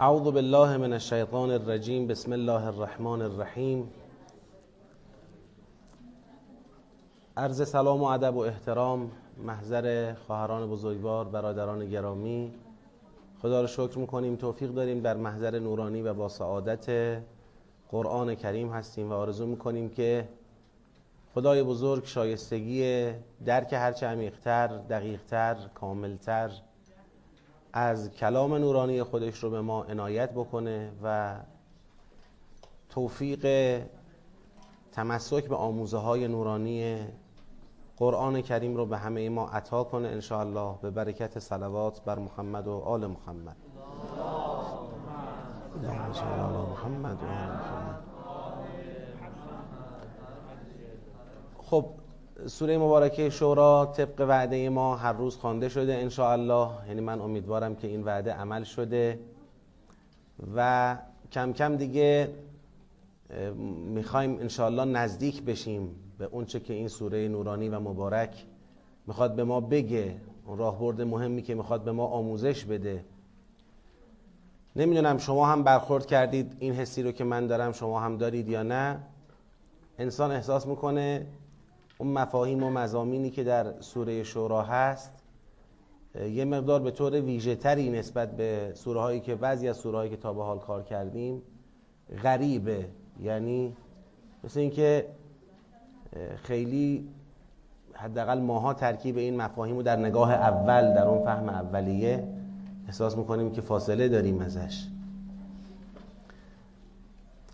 اعوذ بالله من الشیطان الرجیم بسم الله الرحمن الرحیم. عرض سلام و ادب و احترام محضر خواهران بزرگوار برادران گرامی. خدا رو شکر می‌کنیم توفیق داریم در محضر نورانی و با سعادت قرآن کریم هستیم و آرزو می‌کنیم که خدای بزرگ شایستگی درک هرچه عمیقتر دقیقتر کاملتر از کلام نورانی خودش رو به ما عنایت بکنه و توفیق تمسک به آموزه های نورانی قرآن کریم رو به همه ما عطا کنه انشاءالله. به برکت صلوات بر محمد و آل محمد. محمد خب سوره مبارکه شورا طبق وعده ما هر روز خوانده شده انشاءالله. یعنی من امیدوارم که این وعده عمل شده. و کم کم دیگه می‌خوایم انشاءالله نزدیک بشیم به اونچه که این سوره نورانی و مبارک می‌خواد به ما بگه. اون راهبرد مهمی که می‌خواد به ما آموزش بده. نمی‌دونم شما هم برخورد کردید این حسی رو که من دارم شما هم دارید یا نه. انسان احساس می‌کنه اون مفاهیم و مزامینی که در سوره شورا هست یه مقدار به طور ویژه تری نسبت به سوره هایی که بعضی از سوره هایی که تا به حال کار کردیم غریبه. یعنی مثل اینکه خیلی حداقل ماها ترکیب این مفاهیم رو در نگاه اول در اون فهم اولیه احساس می‌کنیم که فاصله داریم ازش.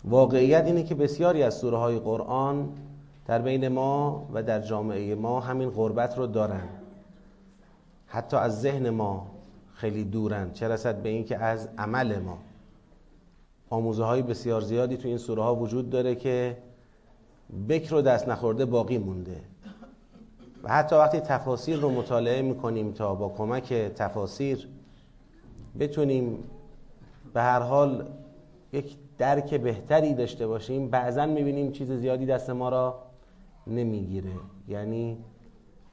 واقعیت اینه که بسیاری از سوره های قرآن در بین ما و در جامعه ما همین غربت رو دارن. حتی از ذهن ما خیلی دورن. چه رسد به اینکه از عمل ما. آموزه های بسیار زیادی تو این سوره ها وجود داره که بکر و دست نخورده باقی مونده. و حتی وقتی تفاسیر رو مطالعه می‌کنیم تا با کمک تفاسیر بتونیم به هر حال یک درک بهتری داشته باشیم بعضا می‌بینیم چیز زیادی دست ما را نمی‌گیره. یعنی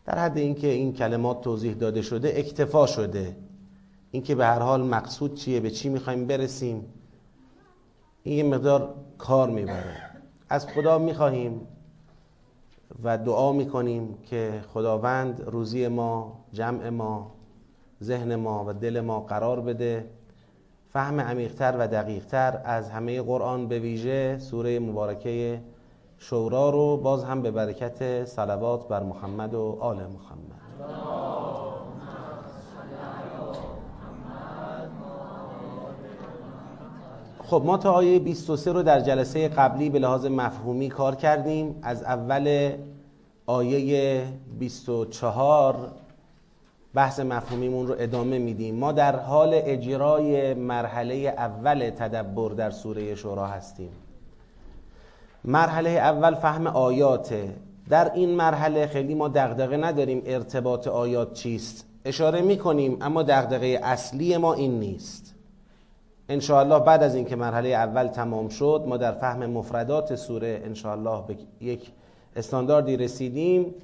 در حد اینکه این کلمات توضیح داده شده اکتفا شده. اینکه به هر حال مقصود چیه به چی می‌خوایم برسیم این یه مقدار کار می‌بره. از خدا می‌خواهیم و دعا می‌کنیم که خداوند روزی ما جمع ما ذهن ما و دل ما قرار بده. فهم عمیقتر و دقیقتر از همه قرآن به ویژه سوره مبارکه شورا رو باز هم به برکت صلوات بر محمد و آل محمد. خب ما تا آیه 23 رو در جلسه قبلی به لحاظ مفهومی کار کردیم. از اول آیه 24 بحث مفهومیمون رو ادامه میدیم. ما در حال اجرای مرحله اول تدبر در سوره شورا هستیم. مرحله اول فهم آیاته. در این مرحله خیلی ما دغدغه نداریم ارتباط آیات چیست. اشاره می‌کنیم اما دغدغه اصلی ما این نیست. انشاءالله بعد از اینکه مرحله اول تمام شد ما در فهم مفردات سوره انشاءالله به یک استانداردی رسیدیم.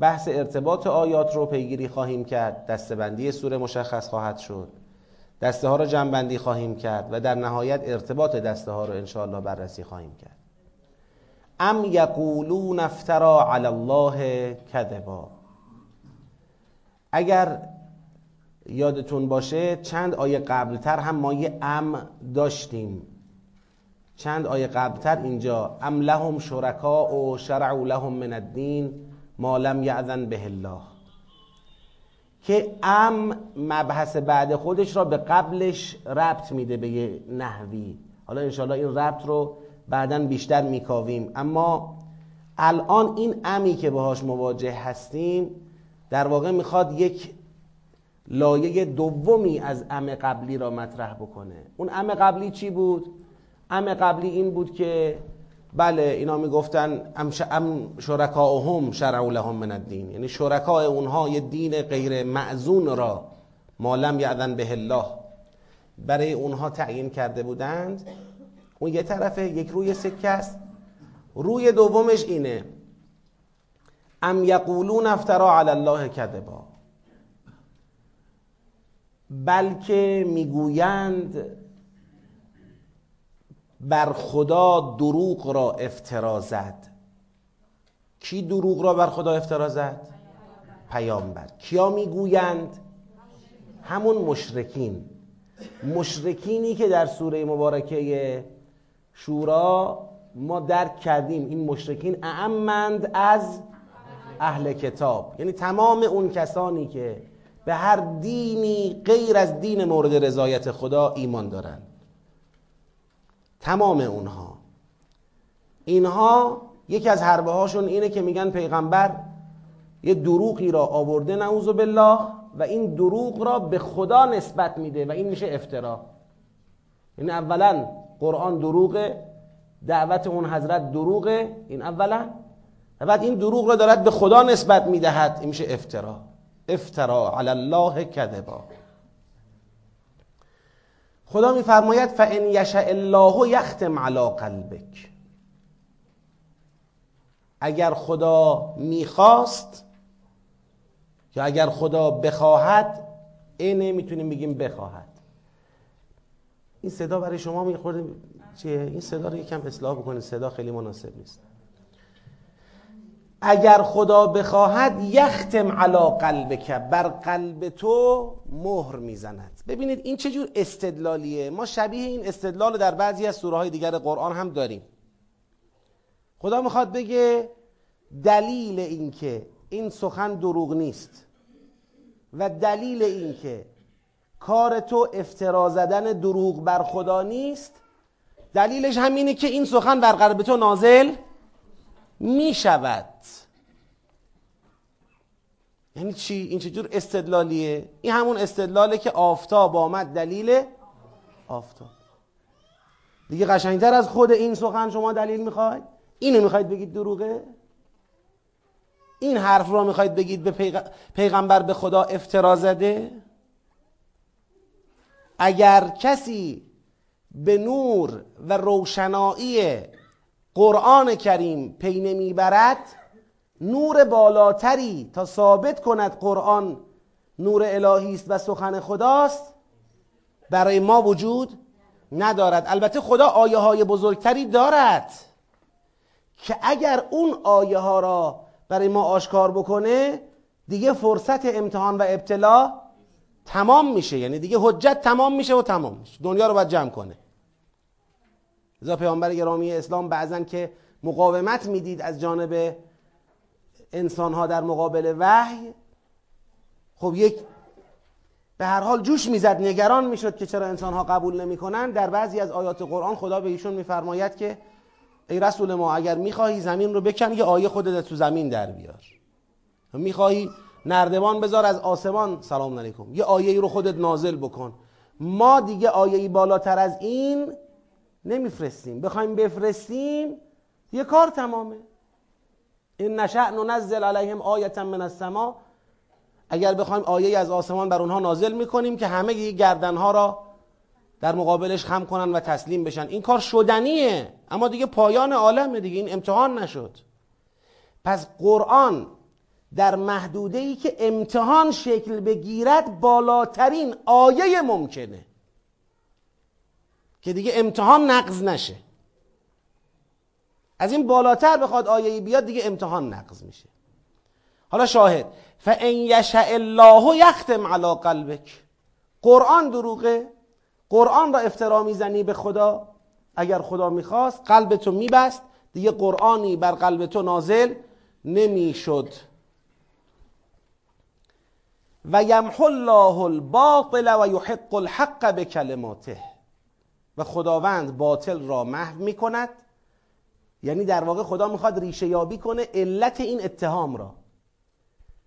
بحث ارتباط آیات رو پیگیری خواهیم کرد. دستبندی سوره مشخص خواهد شد. دسته ها رو جمع خواهیم کرد و در نهایت ارتباط دسته ها رو انشاءالله بررسی خواهیم کرد. ام یقولون افترا علی الله کذبا. اگر یادتون باشه چند آیه قبلتر هم ما یه ام داشتیم. چند آیه قبلتر اینجا ام لهم شرکا و شرعوا لهم من الدین ما لم یعذن به الله. که ام مبحث بعد خودش را به قبلش ربط میده به یه نحوی. حالا انشاءالله این ربط رو بعدا بیشتر میکاویم. اما الان این امی که باهاش مواجه هستیم در واقع می‌خواد یک لایه دومی از ام قبلی را مطرح بکنه. اون ام قبلی چی بود؟ ام قبلی این بود که بله اینا می‌گفتن ام, ام شرکاهم شرعوا لهم من الدین. یعنی شرکای اونها یه دین غیر معزون را مالم یعذن به الله. برای اونها تعیین کرده بودند. اون یه طرفه یک روی سکه است. روی دومش اینه. ام یقولون افترا علی الله کذبا. بلکه می‌گویند بر خدا دروغ را افترا زد. کی دروغ را بر خدا افترا زد؟ پیامبر. کیا می‌گویند؟ همون مشرکین. مشرکینی که در سوره مبارکه شورا ما درک کردیم این مشرکین اعمند از اهل کتاب. یعنی تمام اون کسانی که به هر دینی غیر از دین مورد رضایت خدا ایمان دارند تمام اونها. اینها یکی از حربه هاشون اینه که میگن پیغمبر یه دروغی را آورده نعوذ بالله و این دروغ را به خدا نسبت میده و این میشه افترا. یعنی اولا قرآن دروغه دعوت اون حضرت دروغه این اولا. و بعد این دروغ را دارد به خدا نسبت می‌دهد. این میشه افترا افترا علی الله کذبا. خدا میفرماید فان یشاء الله یختم علی قلبک. اگر خدا می‌خواست یا اگر خدا بخواهد اینه می‌تونیم بگیم بخواهد. این صدا برای شما میخورده چیه؟ این صدا رو یکم اصلاح بکنید. صدا خیلی مناسب نیست. اگر خدا بخواهد یختم علا قلبک. بر قلب تو مهر می‌زند. ببینید این چه جور استدلالیه. ما شبیه این استدلال در بعضی از سوره های دیگر قرآن هم داریم. خدا می‌خواد بگه دلیل اینکه این سخن دروغ نیست و دلیل اینکه کار تو افترا زدن دروغ بر خدا نیست دلیلش همینه که این سخن بر قلب تو نازل می شود یعنی چی؟ این چجور استدلالیه؟ این همون استدلاله که آفتاب آمد دلیل آفتاب دیگه قشنگتر از خود این سخن شما دلیل می‌خواید؟ اینو می‌خواید بگید دروغه؟ این حرف را می‌خواید بگید به پیغمبر به خدا افترا زده؟ اگر کسی به نور و روشنایی قرآن کریم پی نمی‌برد نور بالاتری تا ثابت کند قرآن نور الهی است و سخن خداست برای ما وجود ندارد. البته خدا آیه های بزرگتری دارد که اگر اون آیه ها را برای ما آشکار بکنه دیگه فرصت امتحان و ابتلا تمام میشه. یعنی دیگه حجت تمام میشه و تمام میشه. دنیا رو باید جمع کنه. لذا پیامبر گرامی اسلام بعضا که مقاومت می‌دید از جانب انسانها در مقابل وحی خب یک به هر حال جوش می‌زد نگران می‌شد که چرا انسانها قبول نمی‌کنن. در بعضی از آیات قرآن خدا به ایشون میفرماید که ای رسول ما اگر می‌خواهی زمین رو بکن یه آیه خودت تو زمین در بیار. می‌خواهی نردبان بذار از آسمان سلام علیکم. یه آیه رو خودت نازل بکن. ما دیگه آیه بالاتر از این نمیفرستیم. بخوایم بفرستیم یه کار تمامه. این نشأ ننزل علیهم آیتا من السما. اگر بخوایم آیه از آسمان بر اونها نازل می‌کنیم که همه گردنها را در مقابلش خم کنن و تسلیم بشن. این کار شدنیه. اما دیگه پایان عالمه دیگه. این امتحان نشد. پس قرآن در محدوده ای که امتحان شکل بگیرد بالاترین آیه ممکنه. که دیگه امتحان نقض نشه. از این بالاتر بخواد آیه بیاد دیگه امتحان نقض میشه. حالا شاهد. فان یشاء الله یختم علی قلبک. قرآن دروغه. قرآن را افترا می‌زنی به خدا. اگر خدا می‌خواست قلب تو میبست. دیگه قرآنی بر قلب تو نازل نمی‌شد. و یمحو الله الباطل و یحق الحق به کلماته و خداوند باطل را محو می‌کند. یعنی در واقع خدا می‌خواد ریشه یابی کنه علت این اتهام را.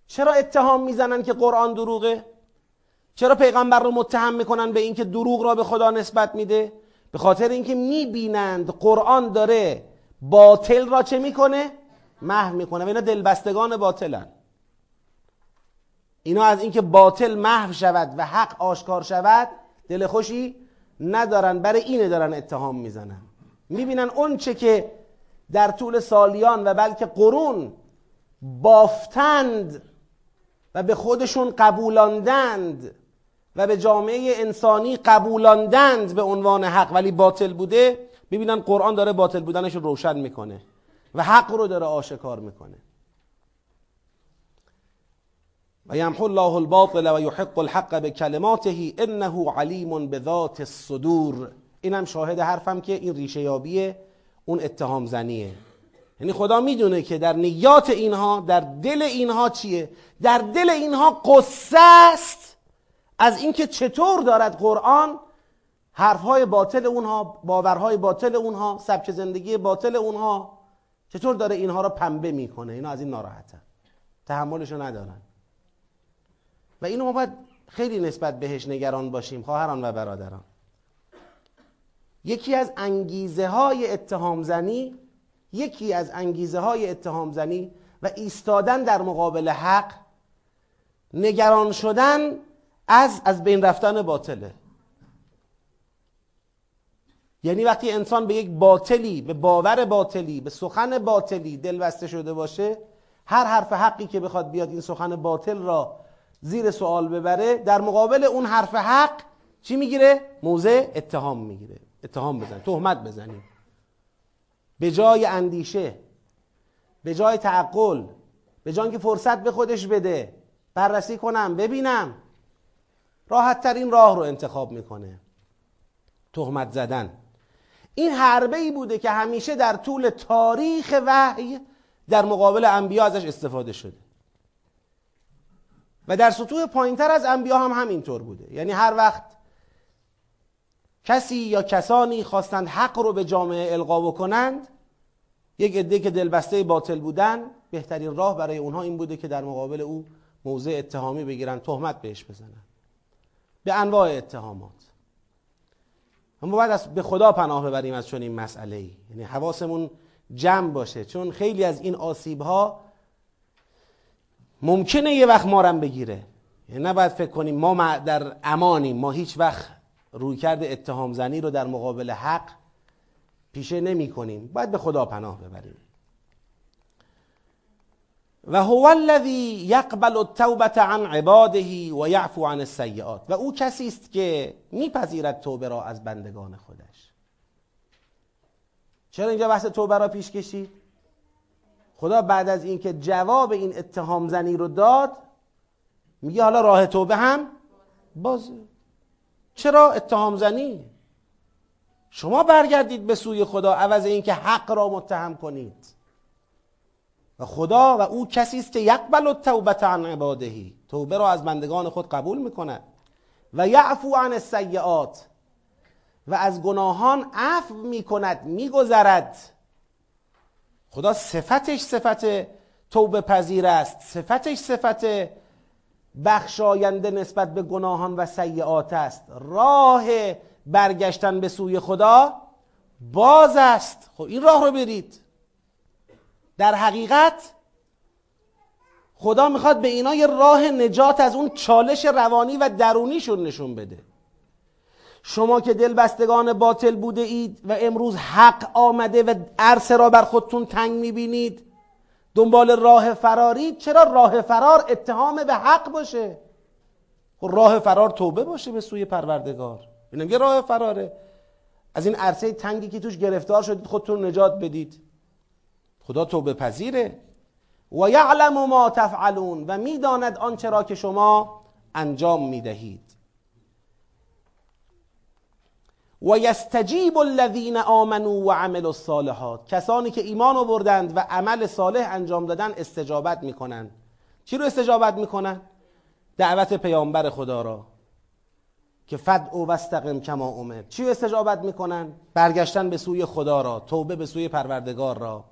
چرا اتهام می‌زنن که قرآن دروغه؟ چرا پیغمبر رو متهم می‌کنن به اینکه دروغ را به خدا نسبت میده؟ به خاطر اینکه می‌بینند قرآن داره باطل را چه می‌کنه؟ محو می‌کنه. و اینا دلبستگان باطلن. اینا از اینکه باطل محو شود و حق آشکار شود دل خوشی ندارن برای اینه دارن اتهام می‌زنن. می‌بینن اون چه که در طول سالیان و بلکه قرون بافتند و به خودشون قبولاندند و به جامعه انسانی قبولاندند به عنوان حق ولی باطل بوده ببینن قرآن داره باطل بودنش رو روشن می‌کنه و حق رو داره آشکار می‌کنه. و یمحو الله الباطل و یحق الحق به کلماته انه علیم به ذات الصدور. اینم شاهد حرفم که این ریشه یابی اون اتهام زنیه. یعنی خدا می‌دونه که در نیات اینها در دل اینها چیه؟ در دل اینها قصه است. از اینکه چطور دارد قرآن حرفهای باطل اونها باورهای باطل اونها سبک زندگی باطل اونها چطور داره اینها را پنبه می‌کنه؟ اینا از این ناراحتن. تحملشو ندارن. و اینو ما باید خیلی نسبت بهش نگران باشیم خواهران و برادران. یکی از انگیزه های اتهام زنی یکی از انگیزه های اتهام زنی و ایستادن در مقابل حق نگران شدن از از بین رفتن باطله. یعنی وقتی انسان به یک باطلی به باور باطلی به سخن باطلی دل بسته شده باشه هر حرف حقی که بخواد بیاد این سخن باطل را زیر سوال ببره در مقابل اون حرف حق چی می‌گیره؟ موضع اتهام می‌گیره. اتهام بزن تهمت بزنیم به جای اندیشه به جای تعقل به جای که فرصت به خودش بده بررسی کنم ببینم. راحت ترین راه رو انتخاب می‌کنه. تهمت زدن. این حربه ای بوده که همیشه در طول تاریخ وحی در مقابل انبیا ازش استفاده شده. و در سطوح پایینتر از انبیا هم همینطور بوده. یعنی هر وقت کسی یا کسانی خواستند حق رو به جامعه القا بکنند یک عده که دلبسته باطل بودن بهترین راه برای اونها این بوده که در مقابل او موضع اتهامی بگیرن تهمت بهش بزنن. به انواع اتهامات. اما باید از به خدا پناه ببریم از چون این مسئله ای یعنی حواسمون جمع باشه چون خیلی از این آسیب ها ممکنه یه وقت مارم بگیره. یعنی نباید فکر کنیم ما در امانیم. ما هیچ وقت روی کرده اتهام زنی رو در مقابل حق پیشه نمی کنیم. باید به خدا پناه ببریم. و هو الذی یقبل التوبه عن عباده و یعفو عن السیئات. و او کسی است که میپذیرد توبه را از بندگان خودش. چرا اینجا بحث توبه را پیش کشید؟ خدا بعد از اینکه جواب این اتهام زنی رو داد میگه حالا راه توبه هم؟ بازه چرا اتهام زنی؟ شما برگردید به سوی خدا عوض اینکه حق را متهم کنید. و خدا و او کسی است که یقبل التوبه عن عبادهی توبه را از بندگان خود قبول می‌کند. و یعفو عن السیئات و از گناهان عفو می‌کند میگذرد. خدا صفتش صفت توبه پذیر است. صفتش صفت بخشاینده نسبت به گناهان و سیعات است. راه برگشتن به سوی خدا باز است. خب این راه رو برید. در حقیقت خدا می‌خواد به اینا یه راه نجات از اون چالش روانی و درونیشون نشون بده. شما که دل بستگان باطل بوده اید و امروز حق آمده و عرصه را بر خودتون تنگ می‌بینید دنبال راه فراری چرا راه فرار اتهام به حق باشه؟ خب راه فرار توبه باشه به سوی پروردگار. اینم یه راه فراره. از این عرصه تنگی که توش گرفتار شدید خودتون نجات بدید. خدا توبه پذیره. و یعلم ما تفعلون و می‌داند آنچه را که شما انجام می‌دهید. و یستجیب الذین آمنوا و عملوا الصالحات. کسانی که ایمان آوردند و عمل صالح انجام دادن استجابت می‌کنند چی رو استجابت می‌کنند دعوت پیامبر خدا را. که فد و وستقم کما امر. چی رو استجابت می‌کنن؟ برگشتن به سوی خدا را. توبه به سوی پروردگار را.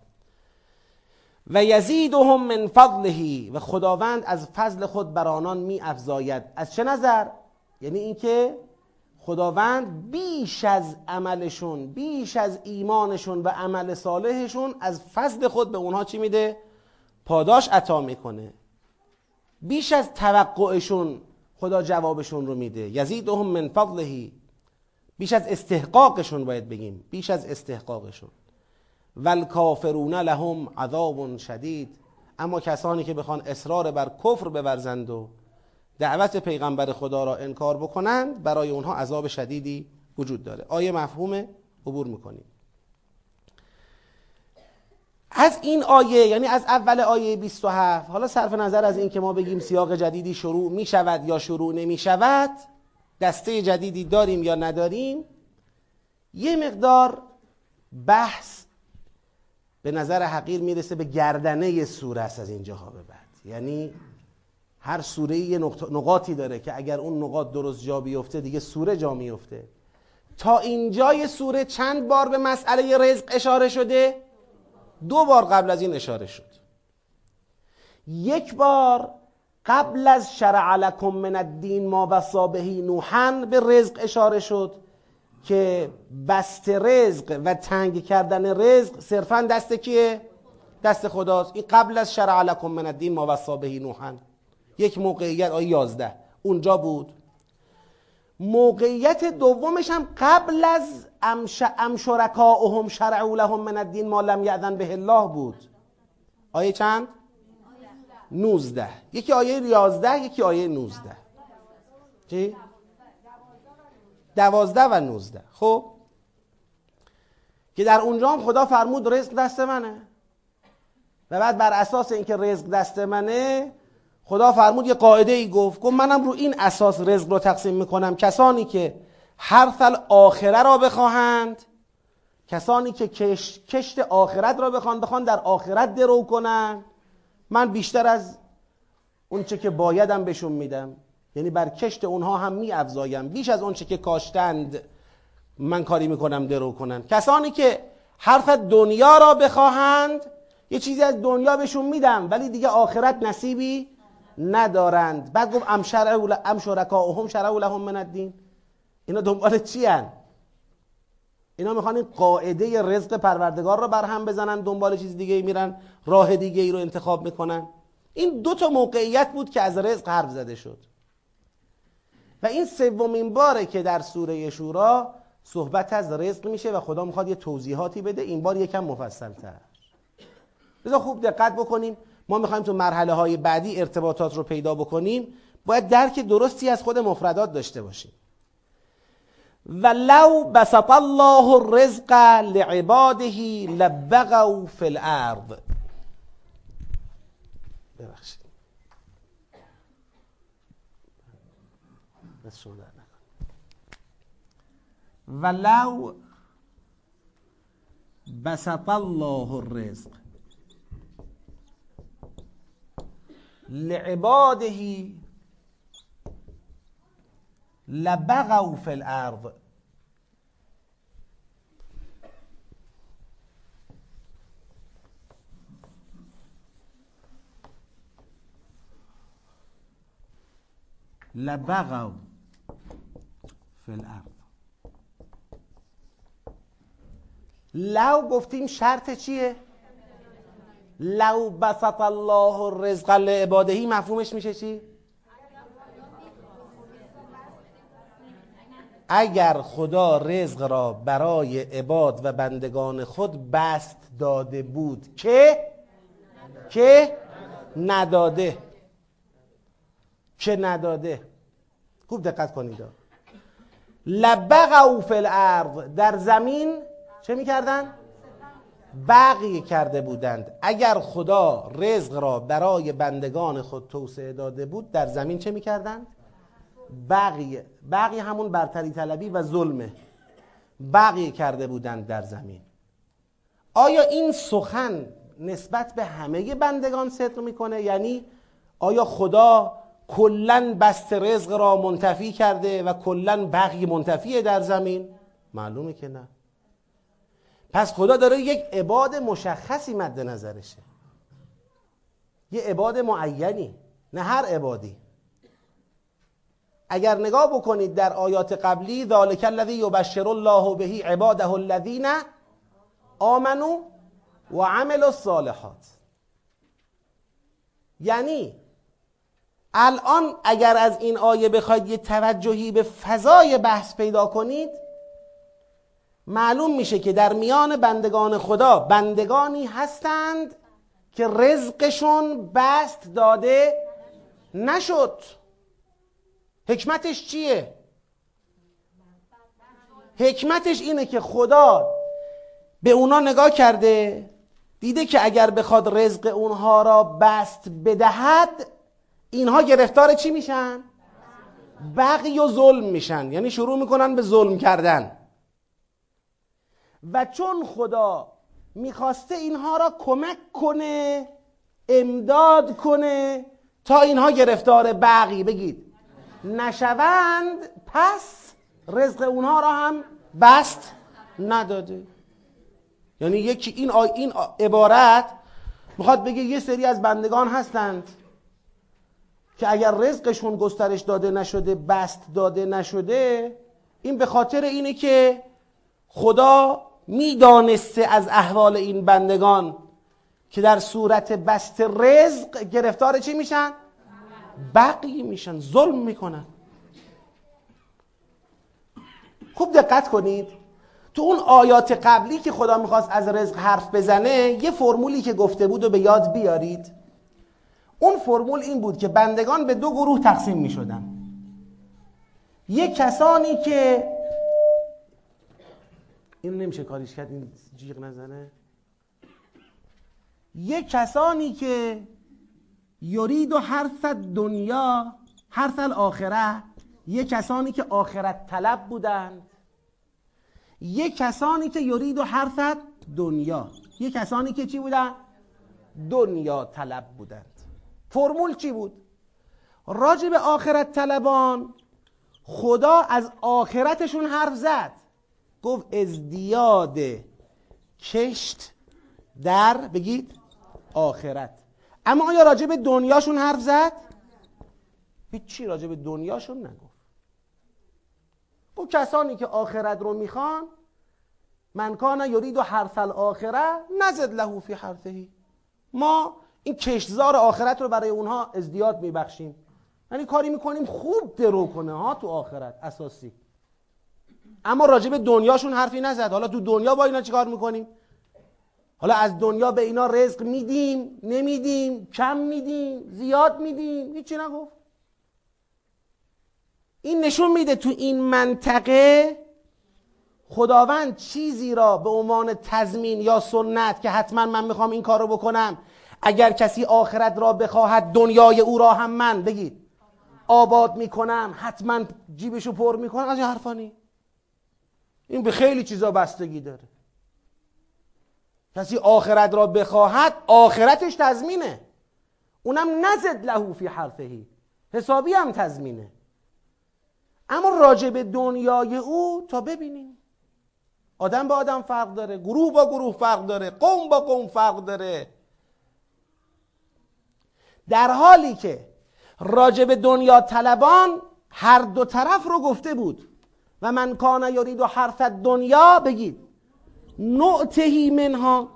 و یزیدهم من فضله. و خداوند از فضل خود بر آنان می افزاید از چه نظر؟ یعنی اینکه خداوند بیش از عملشون بیش از ایمانشون و عمل صالحشون از فضل خود به اونها چی میده؟ پاداش عطا می‌کنه. بیش از توقعشون خدا جوابشون رو میده. یزیدهم من فضله. بیش از استحقاقشون باید بگیم. بیش از استحقاقشون. والکافرون لهم عذاب شدید. اما کسانی که بخوان اصرار بر کفر بورزند و دعوت پیغمبر خدا را انکار بکنند برای اونها عذاب شدیدی وجود داره. آیه مفهوم عبور می‌کنیم. از این آیه یعنی از اول آیه 27 حالا صرف نظر از این که ما بگیم سیاق جدیدی شروع می شود یا شروع نمی شود دسته جدیدی داریم یا نداریم یه مقدار بحث به نظر حقیر می‌رسه به گردنه سوره است از اینجاها به بعد. یعنی هر سوره یه نقاطی داره که اگر اون نقاط درست جا بیفته دیگه سوره جا میفته. تا اینجای سوره چند بار به مسئله رزق اشاره شده؟ دو بار قبل از این اشاره شد. یک بار قبل از شرع لکم من الدین ما وصا بهی نوحن به رزق اشاره شد که بست رزق و تنگ کردن رزق صرفا دست کیه؟ دست خداست. این قبل از شرع لکم من الدین ما وصا بهی نوحن یک موقعیت آیه 11 اونجا بود. موقعیت دومش هم قبل از ام شرکاؤهم شرعوا لهم من الدین ما لم یعذن به الله بود. آیه چند؟ 19 یکی آیه 11 یکی آیه 19 چی؟ دوازده و 19 خب؟ که در اونجا هم خدا فرمود رزق دست منه. و بعد بر اساس اینکه رزق دست منه خدا فرمود یه قاعده ای گفت گفت منم رو این اساس رزق رو تقسیم می‌کنم. کسانی که حرف آخره را بخواهند کسانی که کشت آخرت را بخوان بخوان در آخرت درو کنن من بیشتر از اونچه که بایدم بهشون میدم. یعنی بر کشت اونها هم می افزایم بیش از اونچه که کاشتند من کاری می‌کنم درو کنن. کسانی که حرف دنیا را بخواهند یه چیزی از دنیا بهشون میدم ولی دیگه آخرت نصیبی ندارند. بعد گفت ام شرعوا ام شرکاهم شرعوا لهم من الدین. اینا دنبال چی هن؟ اینا می‌خوان این قاعده رزق پروردگار رو برهم بزنن دنبال چیز دیگه میرن راه دیگه ای رو انتخاب می‌کنن. این دو تا موقعیت بود که از رزق حرف زده شد. و این سومین باره که در سوره شورا صحبت از رزق میشه و خدا می‌خواد یه توضیحاتی بده. این بار یکم مفصل تر بذار خوب دقت بکنیم. ما می‌خوایم تو مرحله های بعدی ارتباطات رو پیدا بکنیم باید درک درستی از خود مفردات داشته باشیم. ولو بسط الله الرزق لعباده لبغوا في الارض ببخشید. ولو بسط الله الرزق لعباده لبغوا في الارض لبغوا في الارض لو گفتیم شرط چیه؟ لو بسط الله الرزق لعبادهی مفهومش میشه چی؟ اگر خدا رزق را برای عباد و بندگان خود بست داده بود که؟ که؟ نداده. که نداده؟ خوب دقت کنید. لبغوا فی الارض در زمین چه می‌کردن؟ بقی کرده بودند. اگر خدا رزق را برای بندگان خود توسعه داده بود در زمین چه می‌کردند؟ بقی بقی همون برتری طلبی و ظلمه بقی کرده بودند در زمین. آیا این سخن نسبت به همه بندگان صدق می‌کنه؟ یعنی آیا خدا کلا بست رزق را منتفی کرده و کلا بقی منتفیه در زمین؟ معلومه که نه. پس خدا داره یک عباد مشخصی مد نظرشه. یه عباد معینی نه هر عبادی. اگر نگاه بکنید در آیات قبلی ذالک الذی یبشر الله بهی عباده الذین آمنو و عملوا الصالحات. یعنی الان اگر از این آیه بخواید یه توجهی به فضای بحث پیدا کنید معلوم میشه که در میان بندگان خدا بندگانی هستند که رزقشون بست داده نشد حکمتش چیه؟ حکمتش اینه که خدا به اونا نگاه کرده دیده که اگر بخواد رزق اونها را بست بدهد اینها گرفتار چی میشن؟ بقی و ظلم میشن یعنی شروع می‌کنن به ظلم کردن و چون خدا می‌خواسته اینها را کمک کنه امداد کنه تا اینها گرفتار بقی بگید. نشوند پس رزق اونها را هم بست نداده. یعنی یکی این, این عبارت می‌خواد بگه یه سری از بندگان هستند که اگر رزقشون گسترش داده نشده بست داده نشده این به خاطر اینه که خدا می‌دانسته از احوال این بندگان که در صورت بست رزق گرفتار چی میشن؟ بقی میشن ظلم می‌کنن. خوب دقت کنید. تو اون آیات قبلی که خدا می‌خواست از رزق حرف بزنه یه فرمولی که گفته بود و به یاد بیارید. اون فرمول این بود که بندگان به دو گروه تقسیم می‌شدن. یه کسانی که این نمیشه کاریش کرد این جیغ نزنه. یه کسانی که یرید و حرث دنیا حرث آخره یه کسانی که آخرت طلب بودند یه کسانی که یرید و حرث دنیا. یه کسانی که چی بودن؟ دنیا طلب بودند. فرمول چی بود؟ راجب آخرت طلبان خدا از آخرتشون حرف زد. گفت ازدیاد کشت در بگید آخرت. اما آیا راجع به دنیاشون حرف زد؟ هیچی راجع به دنیاشون نگفت. گفت کسانی که آخرت رو می‌خوان من کان یرید و حرف الاخره نزد له فی حرفهی ما این کشتزار آخرت رو برای اونها ازدیاد میبخشیم. یعنی کاری می‌کنیم خوب درو کنه ها تو آخرت اساسی. اما راجع به دنیاشون حرفی نزد. حالا تو دنیا با اینا چیکار می‌کنیم؟ حالا از دنیا به اینا رزق میدیم نمیدیم کم میدیم زیاد میدیم هیچی نگفت. این نشون میده تو این منطقه خداوند چیزی را به عنوان تضمین یا سنت که حتما من می‌خوام این کار رو بکنم اگر کسی آخرت را بخواهد دنیای او را هم من بگید. آباد می‌کنم حتما جیبشو پر می‌کنم. از این حرفانی این به خیلی چیزا بستگی داره. کسی آخرت را بخواهد آخرتش تضمینه. اونم نزد لهو فی حرفهی حسابی هم تضمینه. اما راجع به دنیای او تا ببینیم. آدم با آدم فرق داره گروه با گروه فرق داره قوم با قوم فرق داره. در حالی که راجع دنیا طلبان هر دو طرف رو گفته بود. و من کان یرید و حرف دنیا بگید. نعتهی منها.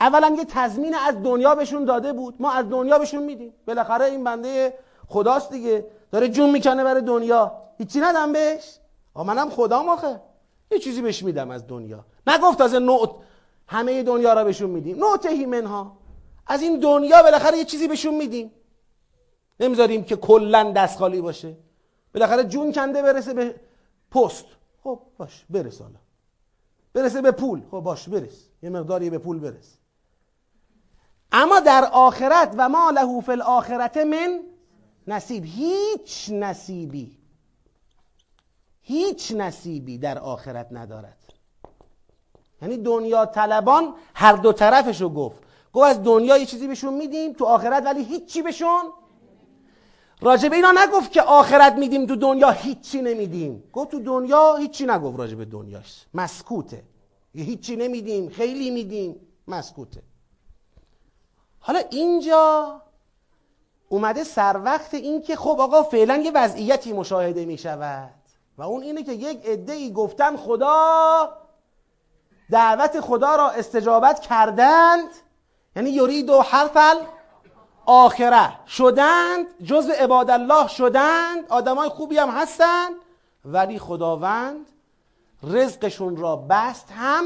اولا یه تضمین از دنیا بهشون داده بود. ما از دنیا بهشون میدیم. بالاخره این بنده خداست دیگه. داره جون می‌کنه برای دنیا. هیچی ندم بهش؟ آ منم خدام آخه. یه چیزی بهش میدم از دنیا. نگفت از نوت همه دنیا را بهشون میدیم. نوتهی منها. از این دنیا بالاخره یه چیزی بهشون میدیم. نمی‌ذاریم که کلا دست خالی باشه. بالاخره جون کنده برسه به پست. خب باش برس حالا. برسه به پول. خب باش برس. یه مقداری به پول برس. اما در آخرت و ما له فی الاخرت من نصیب. هیچ نصیبی. هیچ نصیبی در آخرت ندارد. یعنی دنیا طلبان هر دو طرفشو گفت. گفت از دنیا یه چیزی بهشون میدیم تو آخرت ولی هیچی بهشون راجب اینا نگفت که آخرت میدیم تو دنیا هیچی نمیدیم. گفت تو دنیا هیچی نگفت راجب دنیاش. مسکوته. هیچی نمیدیم خیلی میدیم مسکوته. حالا اینجا اومده سر وقت این که خب آقا فعلا یه وضعیتی مشاهده می شود و اون اینه که یک عده ای گفتن خدا دعوت خدا را استجابت کردند. یعنی یرید و حرفل آخره. شدند جز عباد الله شدند آدمای خوبی هم هستند ولی خداوند رزقشون را بست هم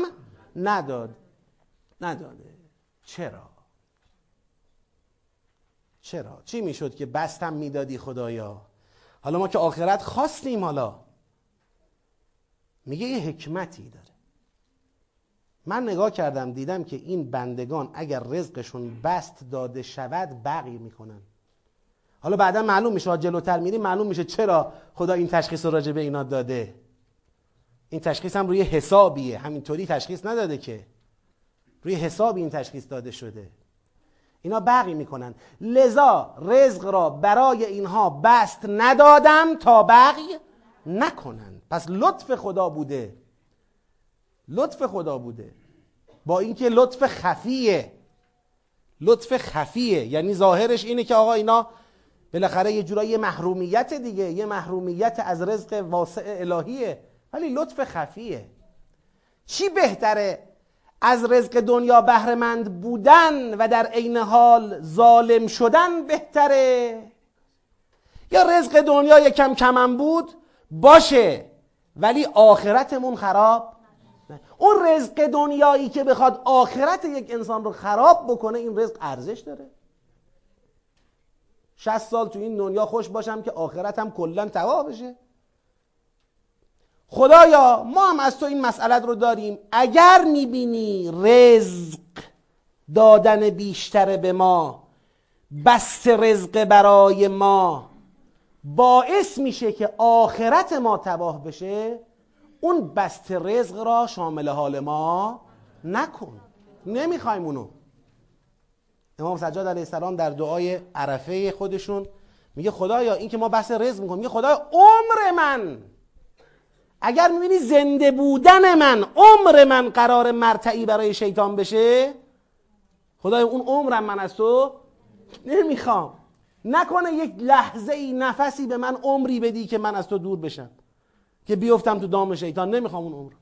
نداد. نداده. چرا؟ چرا؟ چی می‌شد که بستم می‌دادی خدایا؟ حالا ما که آخرت خواستیم حالا. میگه یه حکمتی داره. من نگاه کردم دیدم که این بندگان اگر رزقشون بست داده شود بقی می‌کنن. حالا بعدا معلوم میشه جلوتر میریم معلوم میشه چرا خدا این تشخیص رو راجع به اینا داده. این تشخیص هم روی حسابیه. همینطوری تشخیص نداده که. روی حساب این تشخیص داده شده. اینا بقی می‌کنن. لذا رزق را برای اینها بست ندادم تا بقی نکنن. پس لطف خدا بوده. لطف خدا بوده. با اینکه لطف خفیه. لطف خفیه. یعنی ظاهرش اینه که آقا اینا بالاخره یه جورایی محرومیت دیگه. یه محرومیت از رزق واسع الهیه. ولی لطف خفیه. چی بهتره از رزق دنیا بهرهمند بودن و در عین حال ظالم شدن بهتره؟ یا رزق دنیا یکم کمم بود؟ باشه. ولی آخرتمون خراب؟ اون رزق دنیایی که بخواد آخرت یک انسان رو خراب بکنه این رزق ارزش داره. 60 سال تو این دنیا خوش باشم که آخرتم کلا تباه بشه. خدایا ما هم از تو این مسئلت رو داریم. اگر می‌بینی رزق دادن بیشتر به ما بست رزق برای ما باعث میشه که آخرت ما تباه بشه اون بست رزق را شامل حال ما نکن. نمی‌خوایم اونو. امام سجاد علیه السلام در دعای عرفه خودشون میگه خدایا این که ما بحث رزق می‌کنیم میگه خدایا عمر من. اگر می‌بینی زنده بودن من عمر من قرار مرتعی برای شیطان بشه خدای اون عمرم من از تو نمی‌خوام. نکنه یک لحظه ای نفسی به من عمری بدی که من از تو دور بشم. که بیفتم تو دام شیطان نمی‌خوام اون عمر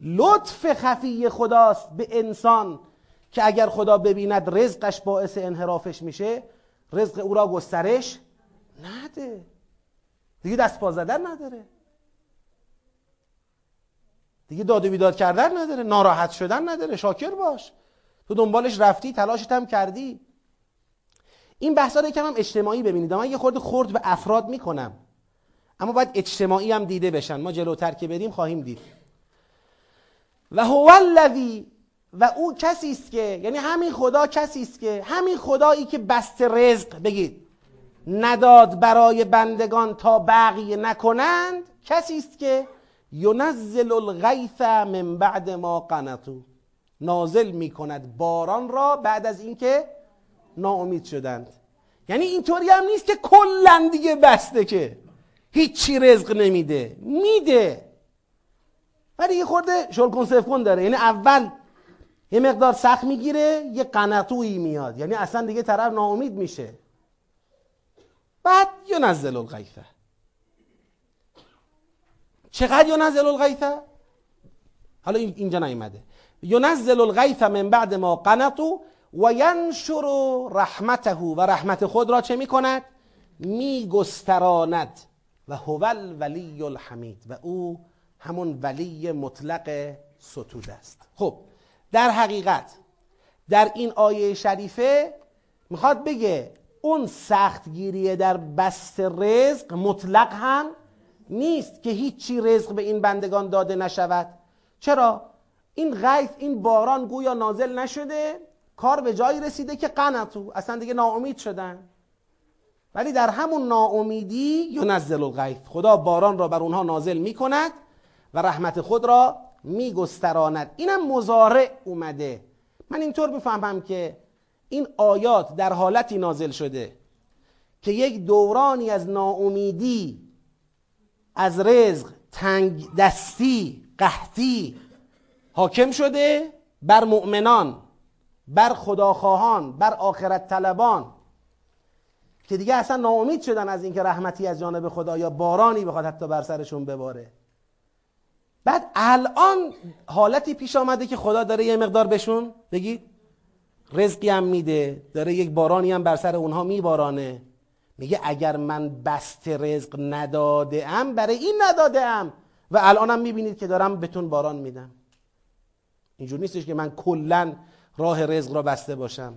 لطف خفی خداست به انسان که اگر خدا ببیند رزقش باعث انحرافش میشه رزق او را گسترش نده. دیگه دست پا زدن نداره. دیگه داد و بیداد کردن نداره. ناراحت شدن نداره. شاکر باش. تو دنبالش رفتی تلاشت هم کردی. این بحثا رو یکم هم اجتماعی ببینید. من یه خورده خورد به افراد می‌کنم. اما باید اجتماعی هم دیده بشن. ما جلوتر که بریم خواهیم دید. و هو الذی و او کسی است که یعنی همین خدا کسی است که همین خدایی که بست رزق بگید. نداد برای بندگان تا بقیه نکنند کسی است که ینزل الغیث من بعد ما قنطو نازل می کند باران را بعد از اینکه ناامید شدند. یعنی اینطوری هم نیست که کلا دیگه بسته که. هیچی رزق نمیده. میده. ولی یه خورده شلکن سفکن داره. یعنی اول یه مقدار سخت می‌گیره یه قنطویی میاد. یعنی اصلا دیگه طرف ناامید میشه. بعد ینزل الغیثه چقدر ینزل الغیثه حالا اینجا نیومده. ینزل الغیث من بعد ما قنطو و ینشر رحمته. و رحمت خود را چه می‌کند؟ میگستراند. و هو الولی الحمید و او همون ولی مطلق ستود است. خب در حقیقت در این آیه شریفه می‌خواد بگه اون سختگیری در بست رزق مطلق هم نیست که هیچی رزق به این بندگان داده نشود. چرا؟ این غیث این باران گویا نازل نشده کار به جایی رسیده که قنطو اصلا دیگه ناامید شدن. ولی در همون ناامیدی ینزل الغیث. خدا باران را بر اونها نازل می کند و رحمت خود را می گستراند اینم مزارع اومده. من اینطور می‌فهمم که این آیات در حالتی نازل شده که یک دورانی از ناامیدی از رزق تنگ دستی قحطی حاکم شده بر مؤمنان بر خداخواهان بر آخرت طلبان. که دیگه اصلا ناامید شدن از اینکه رحمتی از جانب خدا یا بارانی بخواد حتی بر سرشون بباره. بعد الان حالتی پیش آمده که خدا داره یه مقدار بهشون بگید رزقی هم میده داره یک بارانی هم بر سر اونها میبارانه. میگه اگر من بست رزق نداده ام برای این نداده ام و الانم می‌بینید که دارم بهتون باران میدم. اینجور نیستش که من کلا راه رزق را بسته باشم.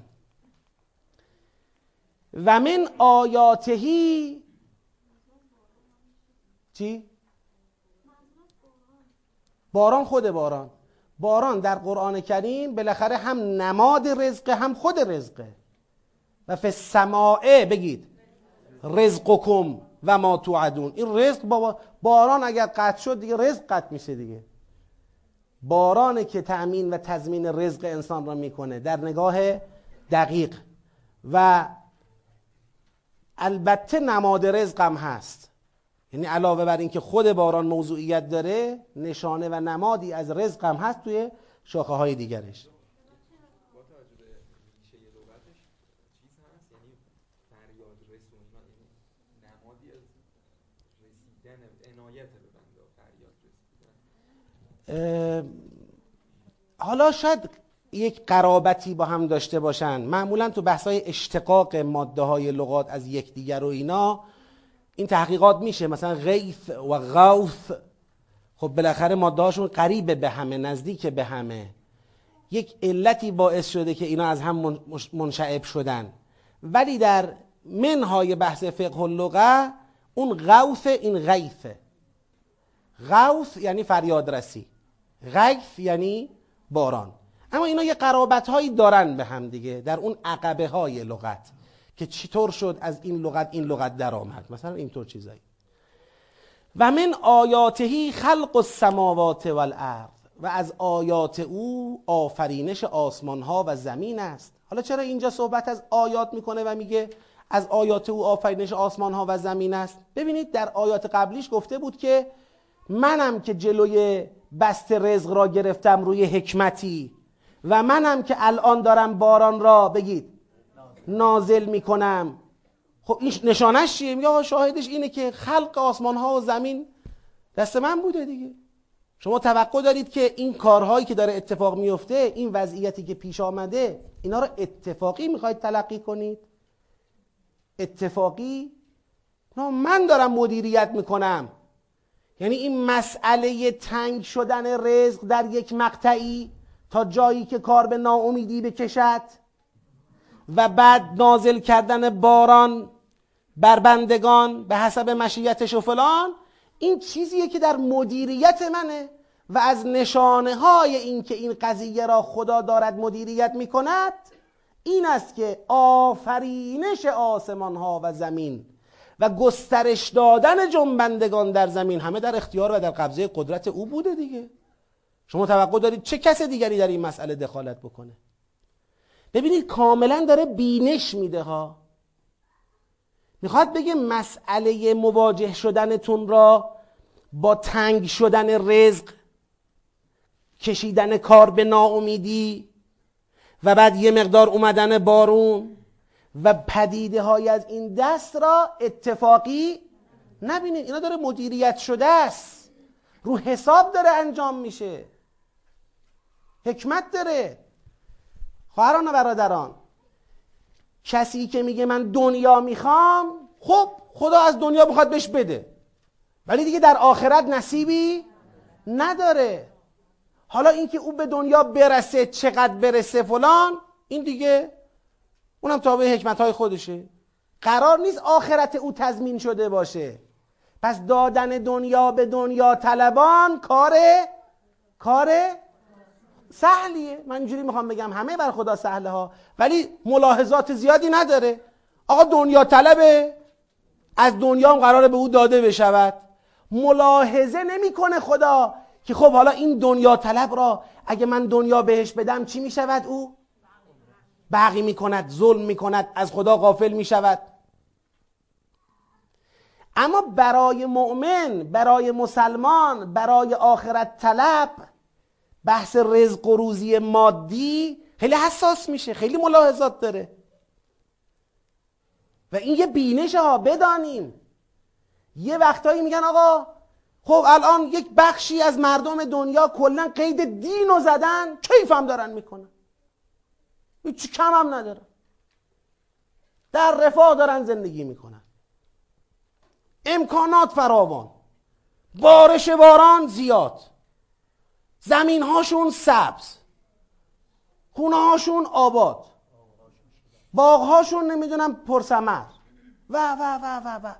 و من آیاتهی چی؟ باران خود باران. باران در قرآن کریم بالاخره هم نماد رزقه هم خود رزقه و فی السماعه بگید. رزقکم و ما توعدون. این رزق بابا باران اگر قطع شد دیگه رزق قطع میشه دیگه. بارانه که تأمین و تضمین رزق انسان را می‌کنه. در نگاه دقیق. و البته نماد رزق هم هست. یعنی علاوه بر اینکه خود باران موضوعیت داره نشانه و نمادی از رزق هم هست توی شاخه های دیگرش حالا شاید یک قرابتی با هم داشته باشن. معمولا تو بحث های اشتقاق ماده های لغات از یکدیگر و اینا این تحقیقات میشه. مثلا غیث و غوث خب بالاخره ماده هاشون قریب به همه نزدیک به همه. یک علتی باعث شده که اینا از هم منشعب شدن. ولی در منهای بحث فقه اللغه اون غوث این غیثه غوث یعنی فریادرسی. غیث یعنی باران. اما اینا یه قرابت هایی دارن به هم دیگه در اون عقبه های لغت که چطور شد از این لغت این لغت در آمد مثلا اینطور چیزایی. و من آیاتهی خلق السماوات والارض و از آیات او آفرینش آسمان ها و زمین است. حالا چرا اینجا صحبت از آیات می‌کنه و میگه از آیات او آفرینش آسمان ها و زمین است؟ ببینید در آیات قبلیش گفته بود که منم که جلوی بست رزق را گرفتم روی حکمتی و منم که الان دارم باران را بگید. نازل می‌کنم. خب این نشانش چیه؟ میگه شاهدش اینه که خلق آسمان ها و زمین دست من بوده دیگه. شما توقع دارید که این کارهایی که داره اتفاق میفته این وضعیتی که پیش آمده اینا رو اتفاقی می‌خواید تلقی کنید؟ اتفاقی؟ نه من دارم مدیریت می‌کنم. یعنی این مسئله تنگ شدن رزق در یک مقطعی تا جایی که کار به ناامیدی بکشد و بعد نازل کردن باران بر بندگان به حسب مشیتش و فلان این چیزیه که در مدیریت منه و از نشانه های این که این قضیه را خدا دارد مدیریت می کند این است که آفرینش آسمان ها و زمین و گسترش دادن جنبندگان در زمین. همه در اختیار و در قبضه قدرت او بوده دیگه. شما توقع دارید چه کس دیگری در این مسئله دخالت بکنه؟ ببینید کاملا داره بینش میده ها. می‌خواد بگه مسئله مواجه شدنتون را با تنگ شدن رزق کشیدن کار به ناامیدی و بعد یه مقدار اومدن بارون و پدیده های از این دست را اتفاقی نبینید. اینا داره مدیریت شده است. رو حساب داره انجام میشه. حکمت داره. خواهران و برادران کسی که میگه من دنیا می‌خوام خب خدا از دنیا می‌خواد بهش بده. ولی دیگه در آخرت نصیبی نداره. حالا اینکه او به دنیا برسه چقدر برسه فلان این دیگه اونم تابع حکمت های خودشه. قرار نیست آخرت او تضمین شده باشه. پس دادن دنیا به دنیا طلبان کار کار سهلیه. من اینجوری می‌خوام بگم همه بر خدا سهله ها ولی ملاحظات زیادی نداره. آقا دنیا طلبه. از دنیا هم قراره به او داده بشود. ملاحظه نمی‌کنه خدا که خب حالا این دنیا طلب را اگه من دنیا بهش بدم چی می‌شود او؟ بقی می‌کند ظلم می‌کند از خدا غافل می‌شود. اما برای مؤمن برای مسلمان برای آخرت طلب بحث رزق و روزی مادی خیلی حساس میشه خیلی ملاحظات داره. و این یه بینش ها بدانیم یه وقتایی میگن آقا خب الان یک بخشی از مردم دنیا کلا قید دین رو زدن کیف هم دارن می‌کنن. هیچ کم هم ندارن. در رفاه دارن زندگی می‌کنن. امکانات فراوان. بارش باران زیاد. زمین هاشون سبز خونه هاشون آباد باغ هاشون نمی‌دونم پرسمر و و و و و.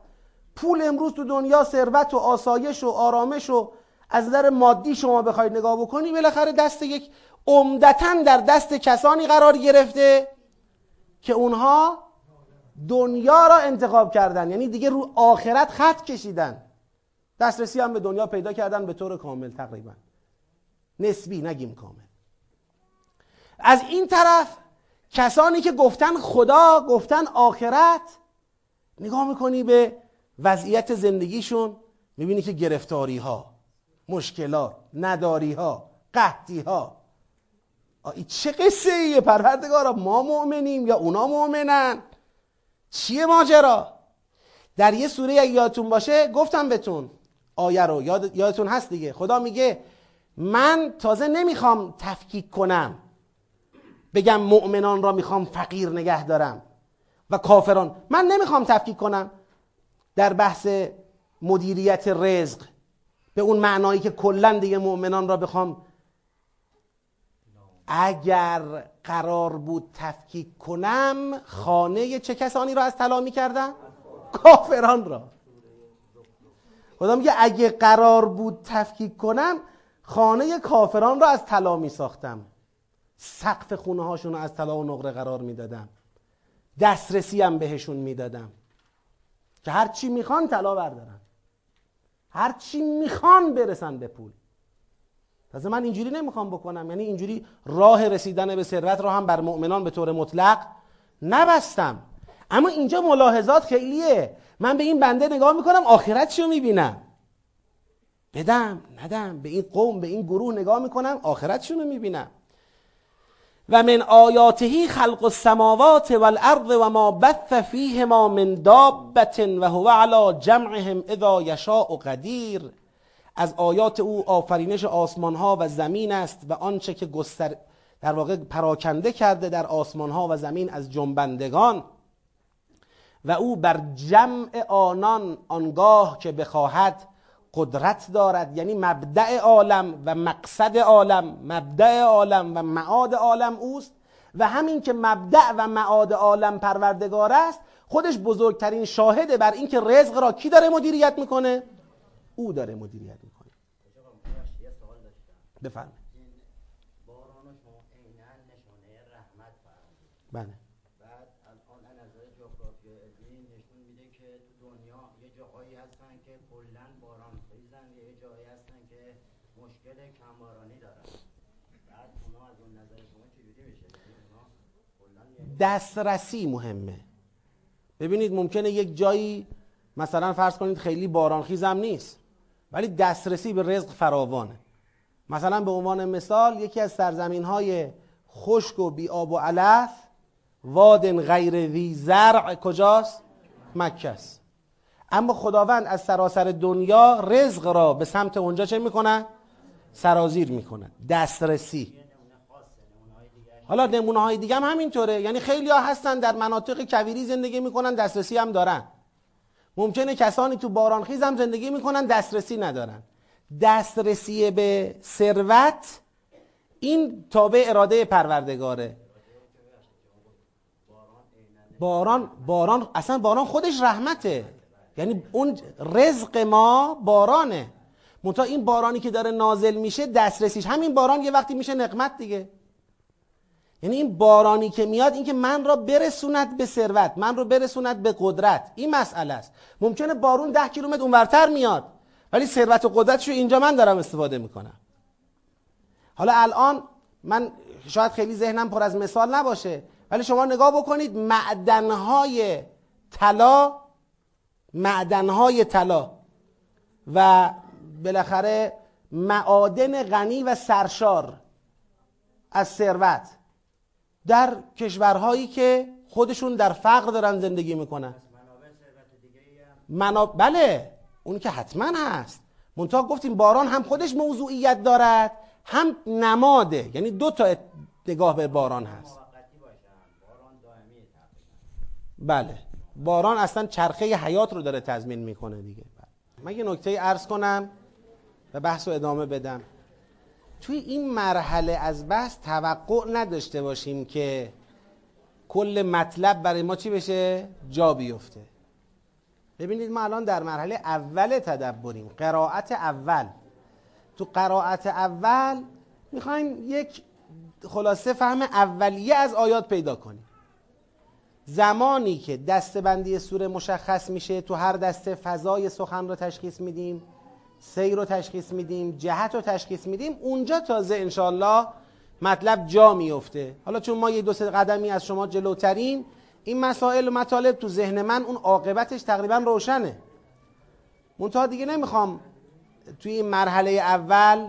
پول امروز تو دنیا ثروت و آسایش و آرامش و از نظر مادی شما بخواید نگاه بکنی بالاخره دست یک عمدتا در دست کسانی قرار گرفته که اونها دنیا را انتخاب کردن یعنی دیگه رو آخرت خط کشیدن. دسترسی هم به دنیا پیدا کردن به طور کامل تقریبا. نسبی نگیم کامل. از این طرف کسانی که گفتن خدا گفتن آخرت نگاه می‌کنی به وضعیت زندگیشون می‌بینی که گرفتاری ها مشکلات نداری ها قحطی ها این چه قصه ایه پروردگارا؟ ما مؤمنیم یا اونا مؤمنن؟ چیه ماجرا؟ در یه سوره اگه یادتون باشه گفتم بهتون آیه رو یاد، یادتون هست دیگه. خدا میگه من تازه نمی‌خوام تفکیک کنم. بگم مؤمنان را می‌خوام فقیر نگه دارم. و کافران من نمی‌خوام تفکیک کنم. در بحث مدیریت رزق به اون معنایی که کلا دیگه مؤمنان را بخوام اگر قرار بود تفکیک کنم خانه چه کسانی را از طلا می‌کردم؟ کافران را. خدا میگه اگه قرار بود تفکیک کنم خانه کافران را از طلا می ساختم سقف خونه هاشون از طلا و نقره قرار می‌دادم. دسترسی هم بهشون می‌دادم. که هر چی می‌خوان طلا بردارن. هر چی می‌خوان برسن به پول. تازه من اینجوری نمی‌خوام بکنم. یعنی اینجوری راه رسیدن به ثروت را هم بر مؤمنان به طور مطلق نبستم. اما اینجا ملاحظات خیلیه. من به این بنده نگاه می‌کنم آخرت رو می‌بینم؟ بدم ندم به این قوم به این گروه نگاه می‌کنم آخرتشون رو می‌بینم. و من آیاته خلق السماوات والارض و ما بث فیهما من دابت و هو علی جمعهم اذا یشاء قدیر. از آیات او آفرینش آسمان ها و زمین است و آنچه که گستر در واقع پراکنده کرده در آسمان ها و زمین از جنبندگان. و او بر جمع آنان آنگاه که بخواهد قدرت دارد یعنی مبدع عالم و مقصد عالم مبدع عالم و معاد عالم اوست. و همین که مبدع و معاد عالم پروردگار است خودش بزرگترین شاهده بر اینکه رزق را کی داره مدیریت می‌کنه؟ او داره مدیریت می‌کنه. بفرمایید. بله. دسترسی مهمه. ببینید ممکنه یک جایی مثلا فرض کنید خیلی بارانخیزم نیست ولی دسترسی به رزق فراوانه. مثلا به عنوان مثال یکی از سرزمین های خشک و بی آب و علف وادن غیر وی زرع کجاست؟ مکه است. اما خداوند از سراسر دنیا رزق را به سمت اونجا چه می‌کنه؟ سرازیر می‌کنه. دسترسی. حالا نمونه های دیگه هم همینطوره. یعنی خیلی ها هستن در مناطق کویری زندگی می‌کنن دسترسی هم دارن. ممکنه کسانی تو بارانخیز هم زندگی می‌کنن دسترسی ندارن. دسترسی به ثروت این تابع اراده پروردگاره. باران باران اصلا باران خودش رحمته. یعنی اون رزق ما بارانه. منتها این بارانی که داره نازل میشه دسترسیش. همین باران یه وقتی میشه نقمت دیگه. یعنی این بارانی که میاد این که من را برسوند به ثروت من رو برسوند به قدرت. این مسئله است. ممکنه بارون ده کیلومتر اونورتر میاد ولی ثروت و قدرتش رو اینجا من دارم استفاده می‌کنم. حالا الان من شاید خیلی ذهنم پر از مثال نباشه ولی شما نگاه بکنید معدنهای طلا معدنهای طلا و بالاخره معادن غنی و سرشار از ثروت. در کشورهایی که خودشون در فقر دارن زندگی می‌کنن. منا... بله اون که حتما هست. منتها گفتیم باران هم خودش موضوعیت دارد هم نماده. یعنی دو تا نگاه به باران هست. بله. باران اصلا چرخه حیات رو داره تضمین می‌کنه دیگه. من یه نکته ارز کنم و بحث رو ادامه بدم. توی این مرحله از بحث توقع نداشته باشیم که کل مطلب برای ما چی بشه؟ جا بیفته. ببینید ما الان در مرحله اول تدبریم قرائت اول. تو قرائت اول می‌خوایم یک خلاصه فهم اولیه از آیات پیدا کنیم. زمانی که دستبندی سوره مشخص میشه تو هر دسته فضای سخن رو تشخیص میدیم. سیر رو تشخیص میدیم جهت رو تشخیص میدیم. اونجا تازه انشالله مطلب جا میفته. حالا چون ما یه دو سه قدمی از شما جلوتریم این مسائل و مطالب تو ذهن من اون عاقبتش تقریبا روشنه. منتها دیگه نمی‌خوام توی این مرحله اول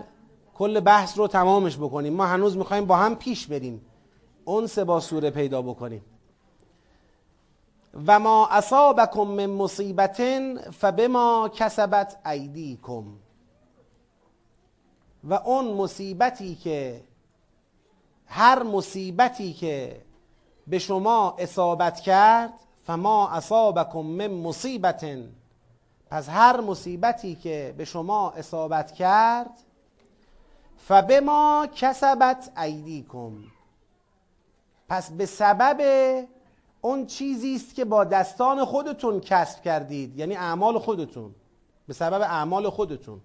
کل بحث رو تمامش بکنیم. ما هنوز می‌خوایم با هم پیش بریم. اون سه با سوره پیدا بکنیم. و ما اصابکم من مصیبت فبما کسبت ایدیکم. و اون مصیبتی که هر مصیبتی که به شما اصابت کرد فما اصابکم من مصیبت پس هر مصیبتی که به شما اصابت کرد فبما کسبت ایدیکم. پس به سبب اون چیزی است که با دستان خودتون کسب کردید. یعنی اعمال خودتون. به سبب اعمال خودتون.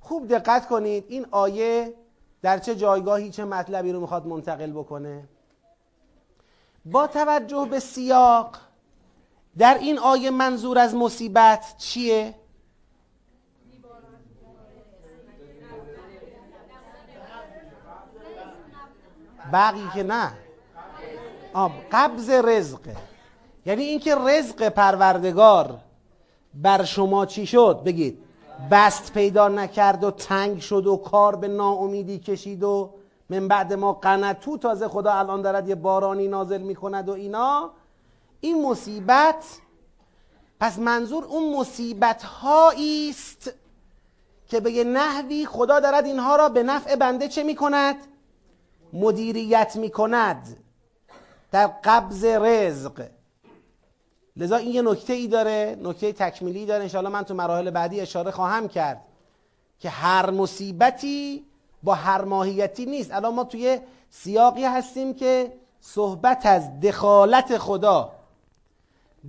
خوب دقت کنید. این آیه در چه جایگاهی چه مطلبی رو می‌خواد منتقل بکنه. با توجه به سیاق در این آیه منظور از مصیبت چیه؟ بقی که نه. قبض رزقه یعنی اینکه رزق پروردگار بر شما چی شد؟ بگید. بست پیدا نکرد و تنگ شد و کار به ناامیدی کشید و من بعد ما قنتو تازه خدا الان دارد یه بارانی نازل می‌کند و اینا. این مصیبت پس منظور اون مصیبت است که به یه نحوی خدا دارد اینها را به نفع بنده چه می‌کند؟ مدیریت می‌کند. در قبض رزق. لذا این یه نکته ای داره نکته تکمیلی داره. انشاءالله من تو مراحل بعدی اشاره خواهم کرد که هر مصیبتی با هر ماهیتی نیست. الان ما توی سیاقی هستیم که صحبت از دخالت خدا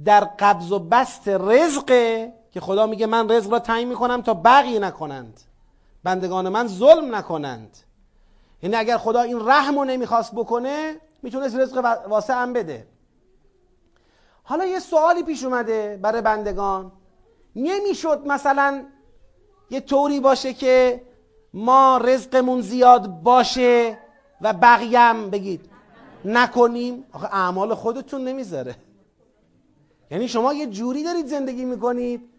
در قبض و بست رزقه که خدا میگه من رزق را تعیین می‌کنم تا بقی نکنند. بندگان من ظلم نکنند. یعنی اگر خدا این رحم رو نمی‌خواست بکنه می‌تونست رزق واسه هم بده. حالا یه سوالی پیش اومده برای بندگان. نمی‌شد مثلا یه طوری باشه که ما رزقمون زیاد باشه و بقیم بگید نکنیم؟ آخه اعمال خودتون نمی‌ذاره. یعنی شما یه جوری دارید زندگی می‌کنید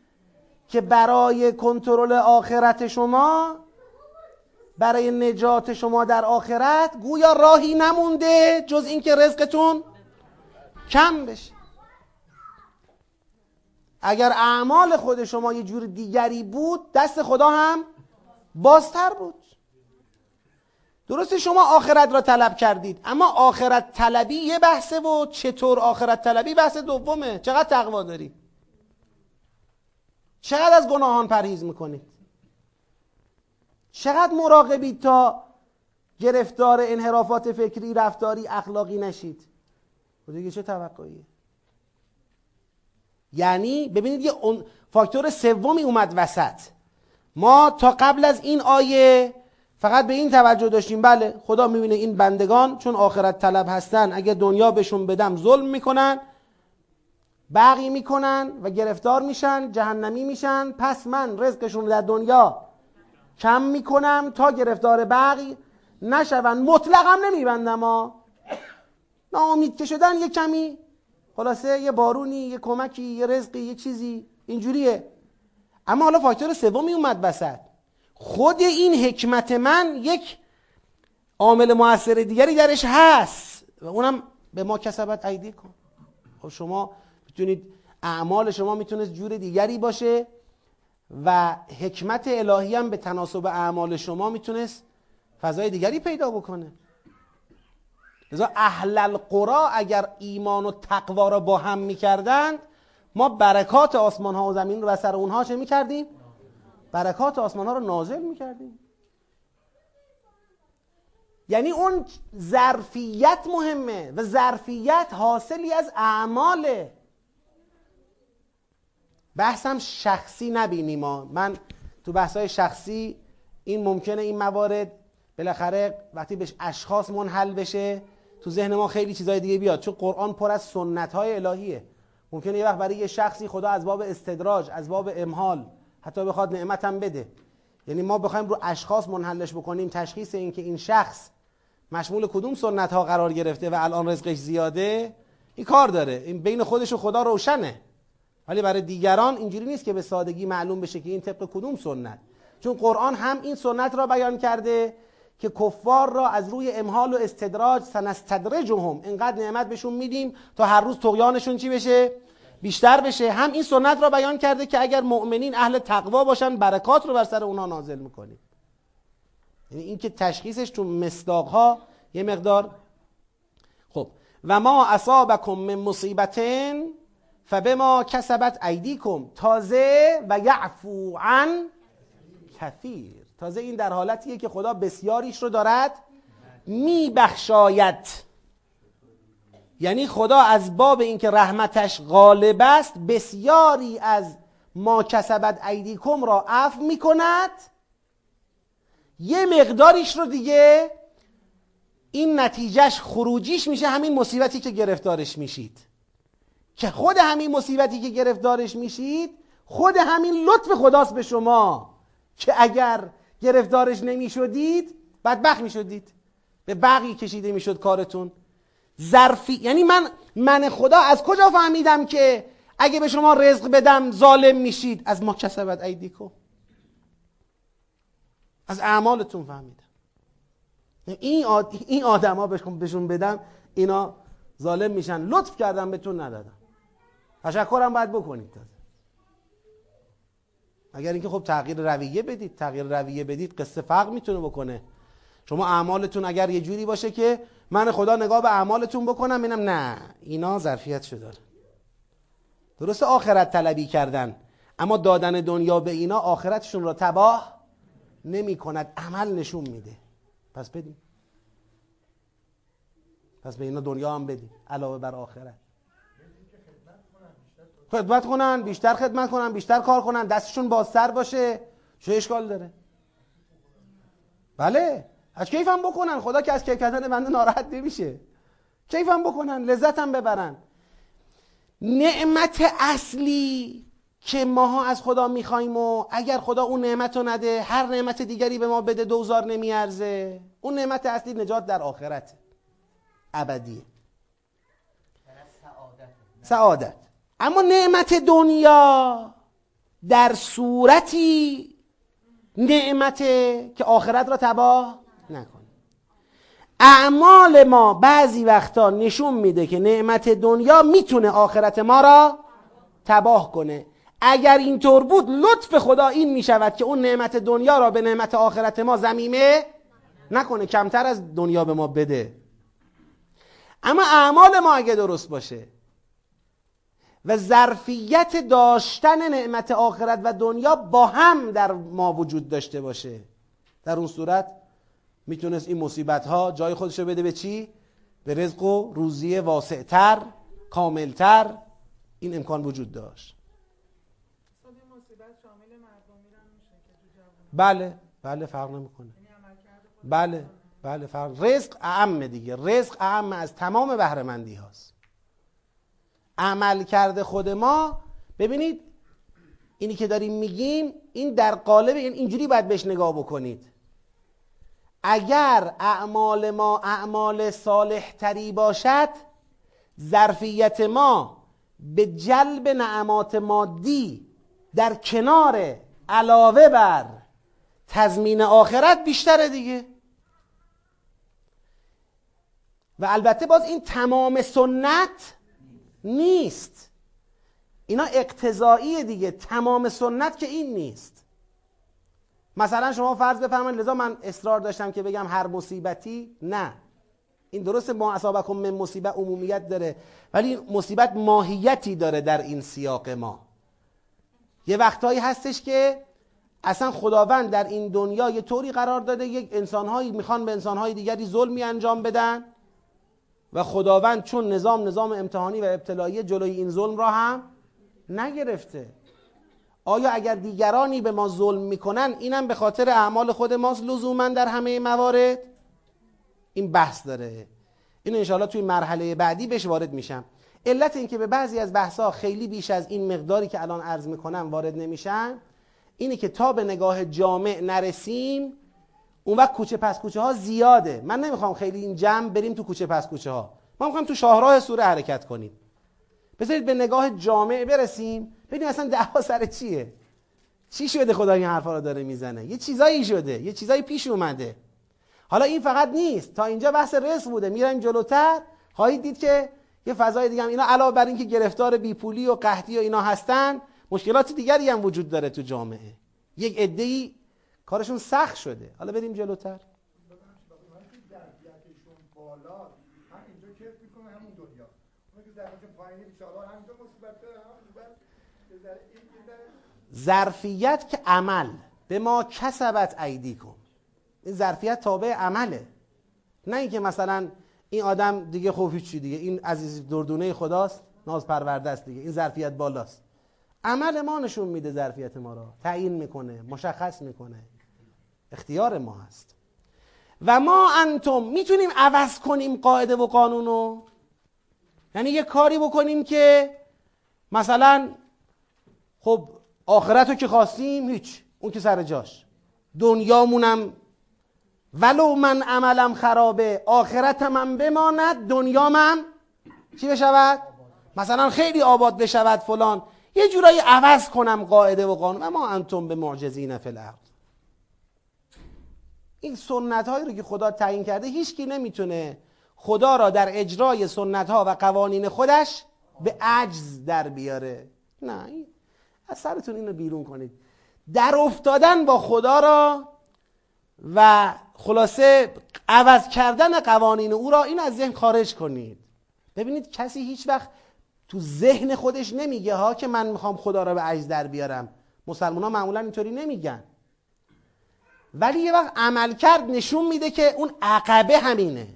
که برای کنترل آخرت شما برای نجات شما در آخرت گویا راهی نمونده جز اینکه رزقتون کم بشه. اگر اعمال خود شما یه جور دیگری بود دست خدا هم بازتر بود. درسته شما آخرت را طلب کردید اما آخرت طلبی یه بحثه و چطور آخرت طلبی؟ بحث دومه. چقدر تقوا داری؟ چقدر از گناهان پرهیز می‌کنید چقدر مراقبید تا گرفتار انحرافات فکری رفتاری اخلاقی نشید؟ و دیگه چه توقعیه؟ یعنی ببینید یه فاکتور سومی اومد وسط. ما تا قبل از این آیه فقط به این توجه داشتیم. بله خدا می‌بینه این بندگان چون آخرت طلب هستن اگه دنیا بهشون بدم ظلم می‌کنن بقی می‌کنن و گرفتار میشن جهنمی میشن. پس من رزقشون در دنیا کم می‌کنم تا گرفتار بقی نشون مطلقم نمیبندم ها ناامید که شدن یه کمی. خلاصه یه بارونی یه کمکی یه رزقی یه چیزی. اینجوریه. اما حالا فاکتور سومی اومد وسط. خود این حکمت من یک عامل موثر دیگری درش هست. و اونم به ما کسبت ایدی کن. خب شما می‌تونید اعمال شما می‌تونه جور دیگری باشه. و حکمت الهی هم به تناسب اعمال شما می‌تونست فضای دیگری پیدا بکنه. لذا اهل القرا اگر ایمان و تقوا را با هم می‌کردند ما برکات آسمان ها و زمین رو سر اونها چه می‌کردیم؟ برکات آسمان ها رو نازل می‌کردیم. یعنی اون ظرفیت مهمه و ظرفیت حاصلی از اعماله. بحثم شخصی نبینیم ما. من تو بحثای شخصی این ممکنه این موارد بالاخره وقتی بهش اشخاص منحل بشه تو ذهن ما خیلی چیزای دیگه بیاد. چون قرآن پر از سنت های الهیه. ممکنه یه وقت برای یه شخصی خدا از باب استدراج از باب امحال حتی بخواد نعمت هم بده. یعنی ما بخوایم رو اشخاص منحلش بکنیم تشخیص این که این شخص مشمول کدوم سنت ها قرار گرفته و الان رزقش زیاده این کار داره. این بین خودش و خدا روشنه. ولی برای دیگران اینجوری نیست که به سادگی معلوم بشه که این طبق کدوم سنت. چون قرآن هم این سنت را بیان کرده که کفار را از روی امحال و استدراج سنستدرجهم اینقدر نعمت بهشون میدیم تا هر روز تقیانشون چی بشه؟ بیشتر بشه. هم این سنت را بیان کرده که اگر مؤمنین اهل تقوا باشن برکات رو بر سر اونا نازل می‌کنیم. یعنی این که تشخیصش تو مصداق ها یه مقدار خب. و ما اصابکم من مصیبتن فبما کسبت ایدیکم تازه و یعفو عن کثیر. تازه این در حالتیه که خدا بسیاریش رو دارد میبخشاید. یعنی خدا از باب اینکه رحمتش غالب است بسیاری از ما کسبت ایدیکم را عفو می‌کند. یه مقداریش رو دیگه این نتیجهش خروجیش میشه همین مصیبتی که گرفتارش میشید. که خود همین مصیبتی که گرفتارش میشید خود همین لطف خداست به شما که اگر گرفتارش نمی‌شدید بدبخت می‌شدید. به بقی کشیده می‌شد کارتون. ظرفی یعنی من من خدا از کجا فهمیدم که اگه به شما رزق بدم ظالم میشید؟ از ما کسبت ایدیکو از اعمالتون فهمیدم. این آد... این آدما بهشون بدم اینا ظالم میشن. لطف کردم بهتون ندادم. تشکرم باید بکنید اگر اینکه خب تغییر رویه بدید تغییر رویه بدید قصه فرق می‌تونه بکنه. شما اعمالتون اگر یه جوری باشه که من خدا نگاه به اعمالتون بکنم اینم نه اینا ظرفیت داره. درست آخرت طلبی کردن اما دادن دنیا به اینا آخرتشون را تباه نمی کند عمل نشون میده. پس بدیم پس به اینا دنیا هم بدیم علاوه بر آخرت. خدمت کنن بیشتر خدمت کنن بیشتر کار کنن دستشون بازتر باشه. چه اشکال داره؟ بله. از کیفم بکنن. خدا که از کیف کردن بنده ناراحت نمیشه. کیفم بکنن لذتم ببرن. نعمت اصلی که ماها از خدا می‌خوایم و اگر خدا اون نعمت رو نده هر نعمت دیگری به ما بده دوزار نمیارزه. اون نعمت اصلی نجات در آخرت ابدیه. سعادت. اما نعمت دنیا در صورتی نعمته که آخرت را تباه نکنه. اعمال ما بعضی وقتا نشون میده که نعمت دنیا می‌تونه آخرت ما را تباه کنه. اگر اینطور بود لطف خدا این می‌شود که اون نعمت دنیا را به نعمت آخرت ما زمیمه نکنه کمتر از دنیا به ما بده. اما اعمال ما اگه درست باشه و ظرفیت داشتن نعمت آخرت و دنیا با هم در ما وجود داشته باشه. در اون صورت می‌تونست این مصیبت ها جای خودش رو بده به چی؟ به رزق و روزی واسعتر کاملتر این امکان وجود داشت. بله بله فرق نمی‌کنه. یعنی بله بله فرق. رزق اعم دیگه. رزق اعم از تمام بهرهمندی هاست. عمل کرده خود ما ببینید اینی که داریم میگیم این در قالب این اینجوری باید بهش نگاه بکنید. اگر اعمال ما اعمال صالح تری باشد ظرفیت ما به جلب نعمات مادی در کنار علاوه بر تضمین آخرت بیشتره دیگه. و البته باز این تمام سنت نیست. اینا اقتضایی دیگه تمام سنت که این نیست. مثلا شما فرض بفرمایید لذا من اصرار داشتم که بگم هر مصیبتی نه. این درست ما اصابکم من مصیبت عمومیت داره ولی مصیبت ماهیتی داره در این سیاق ما. یه وقتهایی هستش که اصلا خداوند در این دنیا یه طوری قرار داده یک انسانهایی می‌خوان به انسانهای دیگری ظلمی انجام بدن. و خداوند چون نظام نظام امتحانی و ابتلایی جلوی این ظلم را هم نگرفته. آیا اگر دیگرانی به ما ظلم می‌کنن اینم به خاطر اعمال خود ماست لزوما در همه موارد؟ این بحث داره. اینو انشاءالله توی مرحله بعدی بهش وارد میشم. علت اینکه به بعضی از بحثا خیلی بیش از این مقداری که الان عرض می‌کنم وارد نمیشن اینه که تا به نگاه جامع نرسیم اون وقت کوچه پس کوچه ها زیاده. من نمی‌خوام خیلی این جمع بریم تو کوچه پس کوچه ها. ما می‌خوام تو شاهراه سوره حرکت کنیم. بذارید به نگاه جامع برسیم. ببینیم اصلا دعوا سر چیه؟ چی شده خدا این حرفا رو داره می‌زنه؟ یه چیزایی شده. یه چیزایی پیش اومده. حالا این فقط نیست. تا اینجا بحث رزق بوده. میرایم جلوتر. خواهید دید که یه فضای دیگه هم. اینا علاوه بر اینکه گرفتار بیپولی و قحطی و اینا هستن مشکلات دیگری هم وجود داره تو جامعه. یک عده‌ای کارشون سخت شده. حالا بریم جلوتر. ظرفیت که عمل. به ما کسبت ایدی کن این ظرفیت تابع عمله. نه اینکه مثلا این آدم دیگه خوب چی دیگه. این عزیز دردونه خداست ناز پرورده است دیگه. این ظرفیت بالاست. عمل ما نشون میده ظرفیت ما را. تعیین می‌کنه مشخص می‌کنه. اختیار ما هست. و ما انتم می‌تونیم عوض کنیم قاعده و قانونو یعنی یه کاری بکنیم که مثلا خب آخرت رو که خواستیم هیچ اون که سر جاش. دنیامونم ولو من عملم خرابه آخرتم من بماند دنیامم چی بشود؟ مثلا خیلی آباد بشود فلان. یه جورایی عوض کنم قاعده و قانون. اما انتم به معجزین فی این سنت هایی رو که خدا تعیین کرده هیچکی نمی‌تونه خدا را در اجرای سنت ها و قوانین خودش به عجز در بیاره. نه از سرتون اینو بیرون کنید. در افتادن با خدا را و خلاصه عوض کردن قوانین او را این از ذهن خارج کنید. ببینید کسی هیچ وقت تو ذهن خودش نمیگه ها که من می‌خوام خدا را به عجز در بیارم. مسلمان ها معمولا اینطوری نمیگن. ولی یه وقت عمل کرد نشون میده که اون عقبه همینه.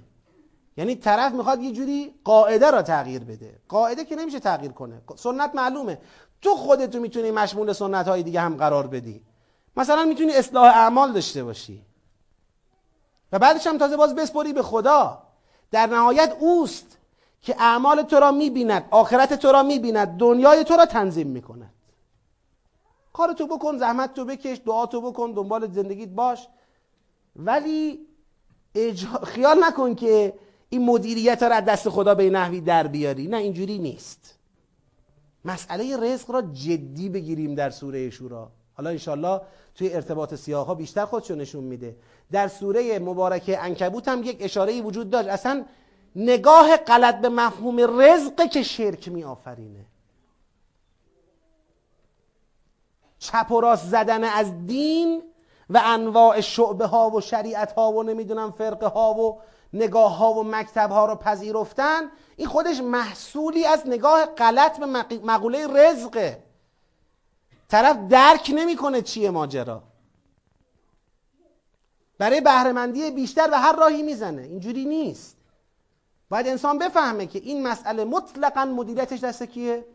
یعنی طرف می‌خواد یه جوری قاعده را تغییر بده. قاعده که نمیشه تغییر کنه. سنت معلومه. تو خودتو می‌تونی مشمول سنت های دیگه هم قرار بدی. مثلا می‌تونی اصلاح اعمال داشته باشی. و بعدش هم تازه باز بسپری به خدا. در نهایت اوست که اعمال تو را می‌بیند آخرت تو را می‌بیند دنیای تو را تنظیم می‌کند. کار تو بکن زحمت تو بکش دعا تو بکن دنبال زندگیت باش. ولی خیال نکن که این مدیریت از دست خدا به نحوی در بیاری. نه اینجوری نیست. مسئله رزق را جدی بگیریم در سوره شورا. حالا انشالله توی ارتباط سیاه ها بیشتر خودشو نشون میده. در سوره مبارکه انکبوت هم یک اشاره وجود داشت. اصلا نگاه غلط به مفهوم رزق که شرک می چپ و راست زدن از دین و انواع شعبه ها و شریعت ها و نمی‌دونم فرقه ها و نگاه ها و مکتب ها رو پذیرفتن این خودش محصولی از نگاه غلط به مقوله رزقه. طرف درک نمی‌کنه چیه ماجرا. برای بهرهمندی بیشتر و هر راهی می‌زنه. اینجوری نیست. باید انسان بفهمه که این مسئله مطلقا مدیریتش دست کیه؟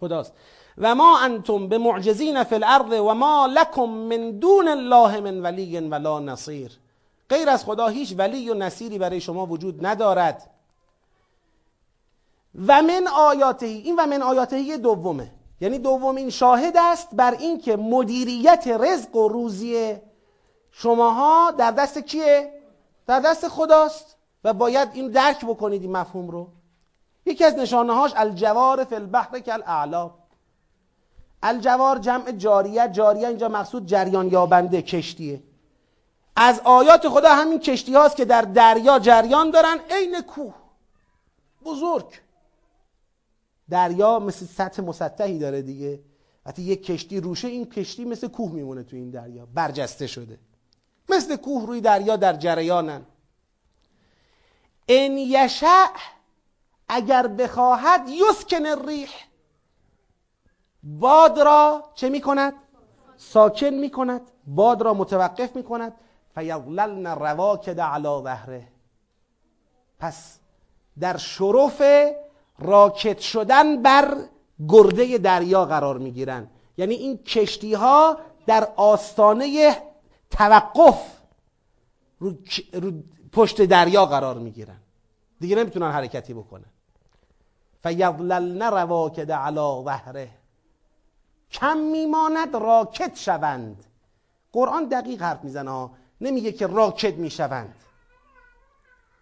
خداست. و ما انتم به معجزین فی الارض و ما لکم من دون الله من ولی ولا نصیر غیر از خدا هیچ ولی و نصیری برای شما وجود ندارد و من آیاته این و من آیاته دومه یعنی دومین شاهد است بر اینکه مدیریت رزق و روزی شماها در دست کیه؟ در دست خداست و باید این درک بکنید این مفهوم رو یکی از نشانه هاش الجوار فی البحر کل اعلا الجوار جمع جاریه جاریه اینجا مقصود جریان یابنده کشتیه. از آیات خدا همین کشتی هاست که در دریا جریان دارن عین کوه. بزرگ. دریا مثل سطح مسطحی داره دیگه. وقتی یک کشتی روشه این کشتی مثل کوه میمونه تو این دریا. برجسته شده. مثل کوه روی دریا در جریانن. ان یشع اگر بخواهد یسکن الریح. باد را چه می‌کند؟ ساکن می‌کند. باد را متوقف می‌کند. فیظللن رواکد علی ظهره. پس در شرف راکت شدن بر گرده دریا قرار می‌گیرن. یعنی این کشتی ها در آستانه توقف رو, رو پشت دریا قرار می‌گیرن. دیگه نمی‌تونن حرکتی بکنن. فیضللن رواکد علی ظهره. کم میماند راکت شوند. قرآن دقیق حرف می‌زنه ها. نمیگه که راکت می‌شوند.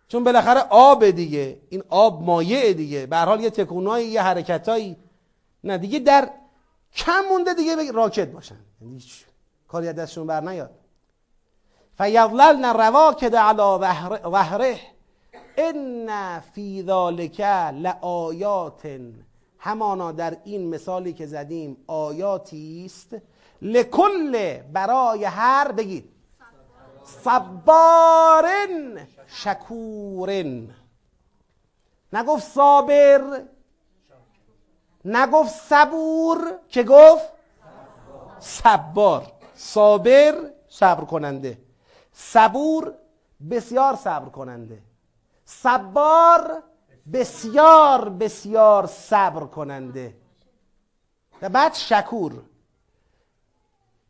چون بالاخره آب دیگه. این آب مایع دیگه. به حال یه تکونایی یه حرکتایی. نه دیگه در کم مونده دیگه راکت باشن. یعنی کاری از دستشون بر نیاد. فیضللن رواکد علی ظهره ان فی ذالک لآیات همانا در این مثالی که زدیم آیاتی است لکل برای هر بگید. صبارن شکورن. نگفت صابر نگفت صبور که گفت صبار. صابر صبر کننده صبور بسیار صبر کننده صبار بسیار بسیار صبر کننده. و بعد شکور.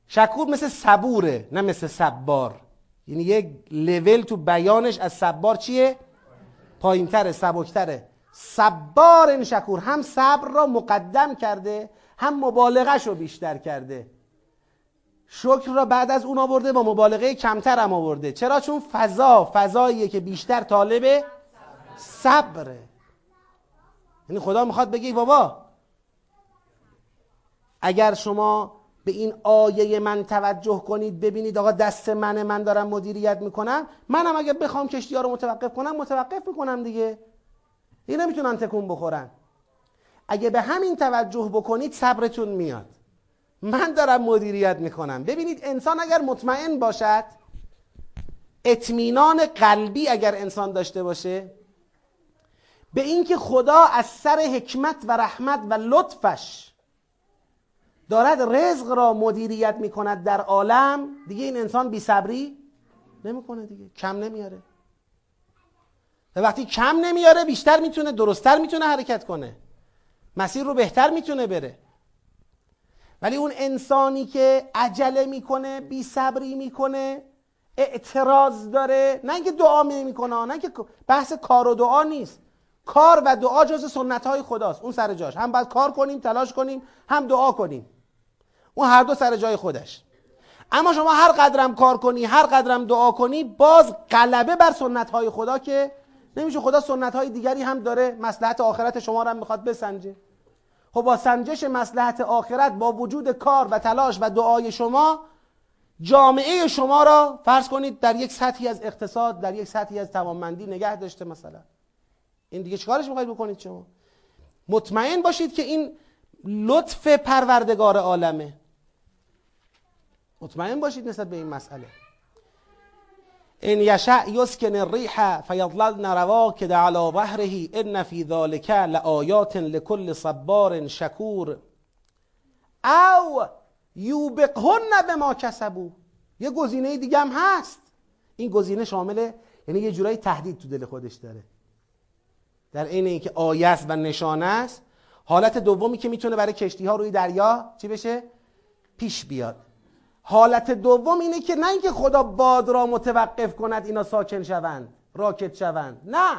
شکور مثل صبوره نه مثل صبار. یعنی یک لول تو بیانش از صبار چیه؟ پایینتره سبکتره. صبار این شکور هم صبر را مقدم کرده هم مبالغش رو بیشتر کرده. شکر را بعد از اون آورده با مبالغه کمتر هم آورده. چرا؟ چون فضا فضاییه که بیشتر طالب صبره یعنی خدا می‌خواد بگی بابا اگر شما به این آیه من توجه کنید ببینید آقا دست من من دارم مدیریت می‌کنم. منم اگه بخوام کشتی ها رو متوقف کنم متوقف می‌کنم دیگه. این نمی‌تونن تکون بخورن. اگه به همین توجه بکنید صبرتون میاد. من دارم مدیریت می‌کنم. ببینید انسان اگر مطمئن باشد اطمینان قلبی اگر انسان داشته باشه به اینکه خدا از سر حکمت و رحمت و لطفش دارد رزق را مدیریت می‌کند در عالم دیگه این انسان بی صبری نمی‌کنه دیگه کم نمیاره. و وقتی کم نمیاره بیشتر می‌تونه درستتر می‌تونه حرکت کنه. مسیر رو بهتر می‌تونه بره. ولی اون انسانی که عجله می‌کنه بی صبری می‌کنه اعتراض داره نه اینکه دعا نمی‌کنه نه اینکه بحث کار و دعا نیست. کار و دعا جز سنت های خداست. اون سر جاش. هم باید کار کنیم تلاش کنیم هم دعا کنیم. اون هر دو سر جای خودش. اما شما هر قدرم کار کنی هر قدرم دعا کنی باز غلبه بر سنت های خدا که نمیشه. خدا سنت های دیگری هم داره. مسلحت آخرت شما رو هم می‌خواد بسنجه. خب با سنجش مسلحت آخرت با وجود کار و تلاش و دعای شما جامعه شما را فرض کنید در یک سطحی از اقتصاد در یک سطحی از توانمندی نگه داشته مثلا. این دیگه چیکارش می‌خواید بکنید شما؟ مطمئن باشید که این لطف پروردگار عالمه. مطمئن باشید نسبت به این مسئله. ان یشع یسکن الریح فیضللن رواکد علی ظهره ان فی ذلک لآیات لكل صبار شکور. او یوبقهن به ما کسبو یه گزینه دیگه هم هست. این گزینه شامل یعنی یه جورایی تهدید تو دل خودش داره. در عین اینکه آیه و نشانه است حالت دومی که می‌تونه برای کشتی ها روی دریا چی بشه؟ پیش بیاد. حالت دوم اینه که نه اینکه خدا باد را متوقف کند اینا ساکن شوند راکت شوند نه.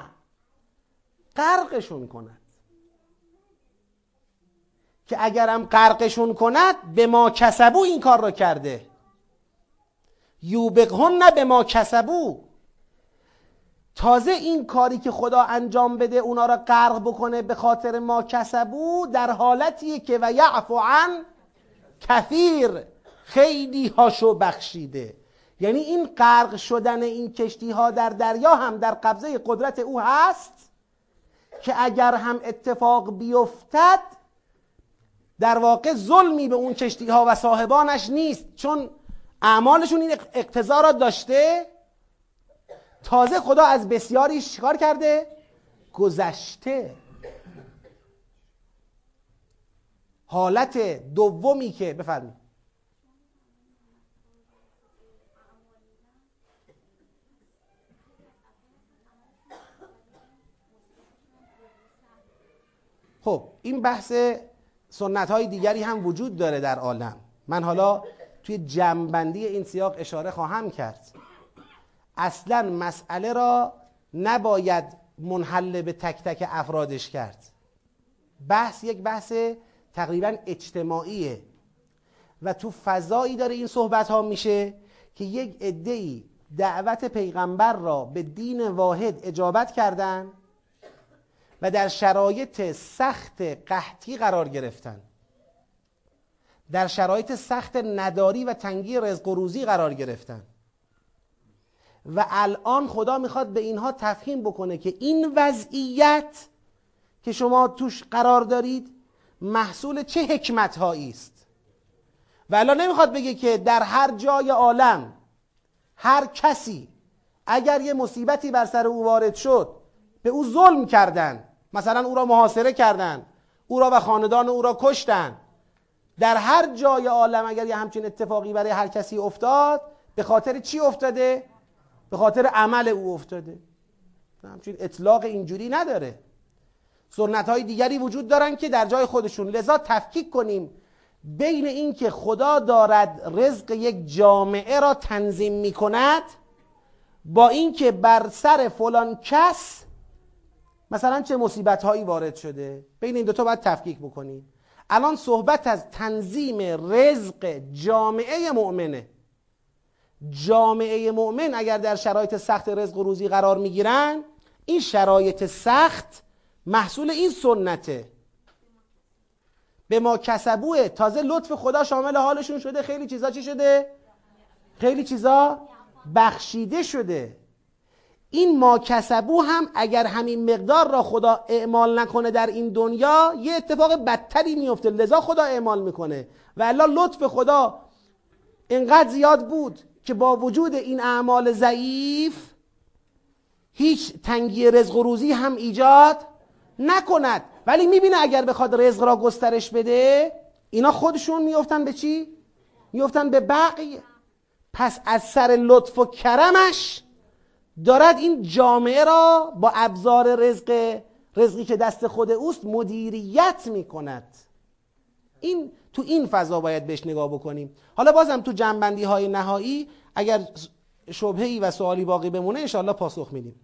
غرقشون کند. که اگرم غرقشون کند به ما کسبو این کار را کرده. یوبقهن نه به ما کسبو. تازه این کاری که خدا انجام بده اونا را غرق بکنه به خاطر ما کسبو در حالتیه که و یعفو عن کثیر. خیلی هاشو بخشیده. یعنی این غرق شدن این کشتی ها در دریا هم در قبضه قدرت او هست که اگر هم اتفاق بیفتد در واقع ظلمی به اون کشتی ها و صاحبانش نیست. چون اعمالشون این اقتضا را داشته تازه خدا از بسیاری شکار کرده؟ گذشته. حالت دومی که بفرمایید. خب این بحث سنت های دیگری هم وجود داره در عالم. من حالا توی جمعبندی این سیاق اشاره خواهم کرد. اصلا مسئله را نباید منحل به تک تک افرادش کرد. بحث یک بحث تقریبا اجتماعیه و تو فضایی داره این صحبت ها میشه که یک عده‌ای دعوت پیغمبر را به دین واحد اجابت کردند و در شرایط سخت قحطی قرار گرفتن. در شرایط سخت نداری و تنگی رزق و روزی قرار گرفتن. و الان خدا می‌خواد به اینها تفهیم بکنه که این وضعیت که شما توش قرار دارید محصول چه حکمت هایی است و الان نمی‌خواد بگه که در هر جای عالم هر کسی اگر یه مصیبتی بر سر او وارد شد به او ظلم کردن مثلا او را محاصره کردن او را و خاندان او را کشتن در هر جای عالم اگر یه همچین اتفاقی برای هر کسی افتاد به خاطر چی افتاده؟ به خاطر عمل او افتاده. همچین اطلاق اینجوری نداره. سنت های دیگری وجود دارن که در جای خودشون. لذا تفکیک کنیم بین اینکه خدا دارد رزق یک جامعه را تنظیم می کند با اینکه بر سر فلان کس مثلا چه مصیبت هایی وارد شده. بین این دوتا باید تفکیک بکنیم. الان صحبت از تنظیم رزق جامعه مؤمنه. جامعه مؤمن اگر در شرایط سخت رزق و روزی قرار می‌گیرن این شرایط سخت محصول این سنته. به ما کسبوه. تازه لطف خدا شامل حالشون شده. خیلی چیزا چی شده؟ خیلی چیزا بخشیده شده. این ما کسبو هم اگر همین مقدار را خدا اعمال نکنه در این دنیا یه اتفاق بدتری میفته لذا خدا اعمال می‌کنه. و الا لطف خدا اینقدر زیاد بود که با وجود این اعمال ضعیف هیچ تنگی رزق و روزی هم ایجاد نکند. ولی می‌بینه اگر بخواد رزق را گسترش بده اینا خودشون میفتن به چی؟ میفتن به بقیه. پس از سر لطف و کرمش دارد این جامعه را با ابزار رزق رزقی که دست خود اوست مدیریت می‌کند. این تو این فضا باید بهش نگاه بکنیم. حالا بازم تو جنبندی های نهایی اگر شبهی و سوالی باقی بمونه انشاءالله پاسخ میدیم.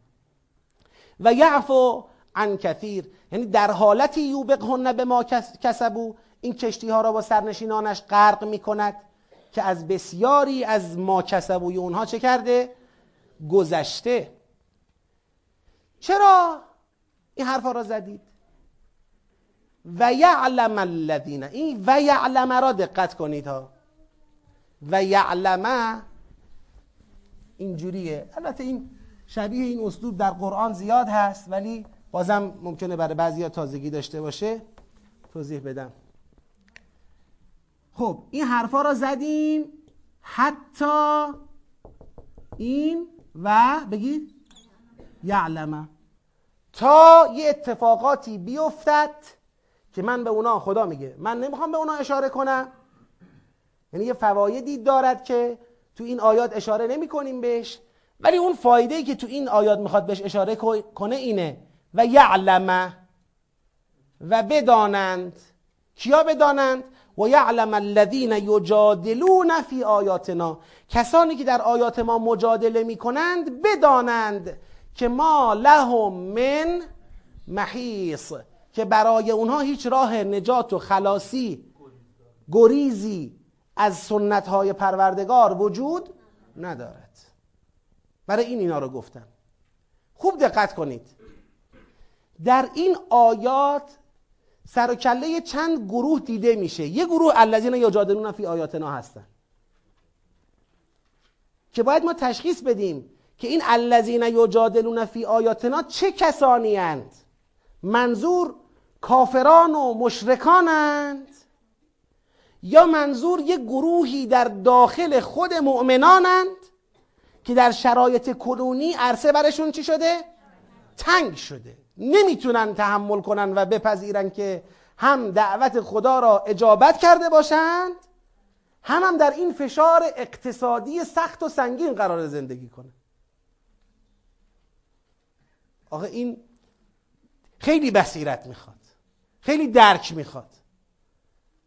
و یعفو عن کثیر یعنی در حالتی یوبقهن به ما کسبو این کشتی ها را با سرنشینانش غرق می‌کند که از بسیاری از ما کسبوی اونها چه کرده؟ گذشته. چرا؟ این حرفا را زدید. و یعلم الذین این و یعلم را دقت کنید ها. و یعلم اینجوریه. البته این شبیه این اسلوب در قرآن زیاد هست ولی بازم ممکنه برای بعضی تازگی داشته باشه. توضیح بدم. خب این حرفا را زدیم. حتی این و بگید یعلمه تا یه اتفاقاتی بیفتد که من به اونا خدا میگه. من نمی‌خوام به اونا اشاره کنم. یعنی یه فوایدی دارد که تو این آیات اشاره نمی کنیم بهش. ولی اون فایده که تو این آیات می‌خواد بهش اشاره کنه اینه. و یعلمه و بدانند. کیا بدانند؟ و یعلم الذین یجادلون فی آیاتنا. کسانی که در آیات ما مجادله می‌کنند بدانند که ما لهم من محیص. که برای اونها هیچ راه نجات و خلاصی گریزی از سنت های پروردگار وجود ندارد. برای این اینا رو گفتم. خوب دقت کنید. در این آیات سر و کله چند گروه دیده میشه. یه گروه الذین یجادلون فی آیاتنا هستن. که باید ما تشخیص بدیم که این الذین یجادلون فی آیاتنا چه کسانی اند منظور کافران و مشرکانند. یا منظور یه گروهی در داخل خود مؤمنانند که در شرایط کنونی عرصه برشون چی شده؟ تنگ شده. نمی‌تونن تحمل کنن و بپذیرن که هم دعوت خدا را اجابت کرده باشند هم هم در این فشار اقتصادی سخت و سنگین قرار زندگی کنه آخه این خیلی بصیرت می‌خواد. خیلی درک می‌خواد.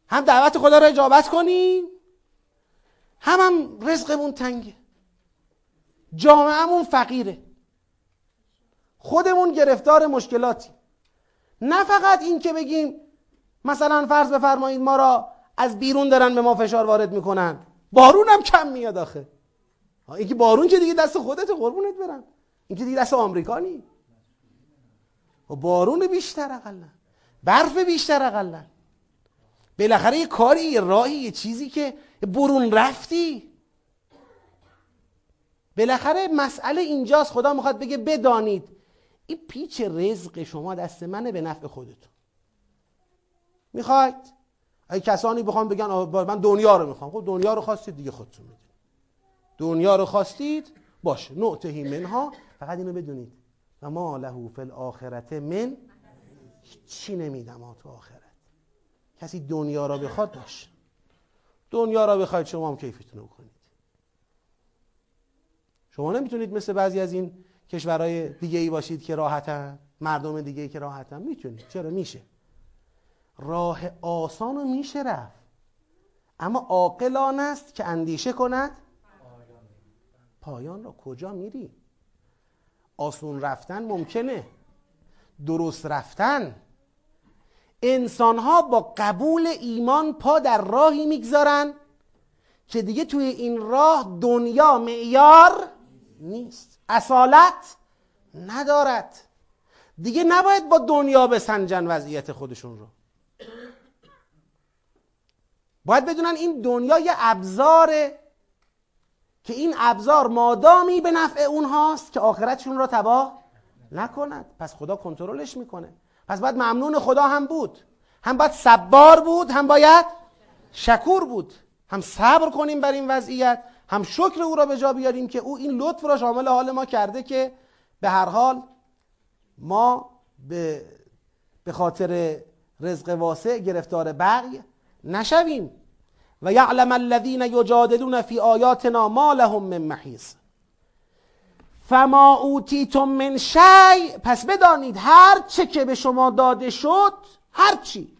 هم دعوت خدا را اجابت کنیم هم هم رزقمون تنگه. جامعهمون فقیره. خودمون گرفتار مشکلاتی. نه فقط این که بگیم مثلا فرض بفرمایید ما را از بیرون دارن به ما فشار وارد می‌کنن. بارون هم کم میاد آخه. اینکه بارون که دیگه دست خودت قربونت برن این که دیگه دست آمریکا نی. و بارون بیشتر اقلا. برف بیشتر اقلا. بالاخره یه کاری یه راهی یه چیزی که برون رفتی. بالاخره مسئله اینجاست خدا می‌خواد بگه بدانید. این پیچ رزق شما دست منه به نفع خودتون. می‌خواید؟ اگه کسانی بخوام بگن من دنیا رو می‌خوام. خب دنیا رو خواستید دیگه خودتون می‌دید دنیا رو خواستید باشه. نعتهی منها فقط اینو بدونید. و ما له فی الاخرت من چی نمیدم تو آخرت. کسی دنیا را بخواد باشه دنیا را بخواید شما هم کیفتون رو کنید شما نمی‌تونید مثل بعضی از این کشورهای دیگه ای باشید که راحتن مردم دیگه ای که راحتن. می‌تونید. چرا؟ میشه. راه آسان میشه رفت. اما عاقلان است که اندیشه کند پایان را کجا میری؟ آسون رفتن ممکنه. درست رفتن. انسان ها با قبول ایمان پا در راهی می‌گذارن که دیگه توی این راه دنیا معیار نیست. اصالت ندارد. دیگه نباید با دنیا بسنجن وضعیت خودشون رو. باید بدونن این دنیا یه ابزاره که این ابزار مادامی به نفع اونهاست که آخرتشون را تباه نکند. پس خدا کنترلش می‌کنه. پس باید ممنون خدا هم بود. هم باید صبار بود هم باید شکور بود. هم صبر کنیم بر این وضعیت هم شکر او را به جا بیاریم که او این لطف را شامل حال ما کرده که به هر حال ما به, به خاطر رزق واسع گرفتار بغی نشویم. و یعلم الذین یجادلون فی آیاتنا ما لهم من محیص. فما اوتیتم من شی پس بدانید هر چه که به شما داده شد هر چی.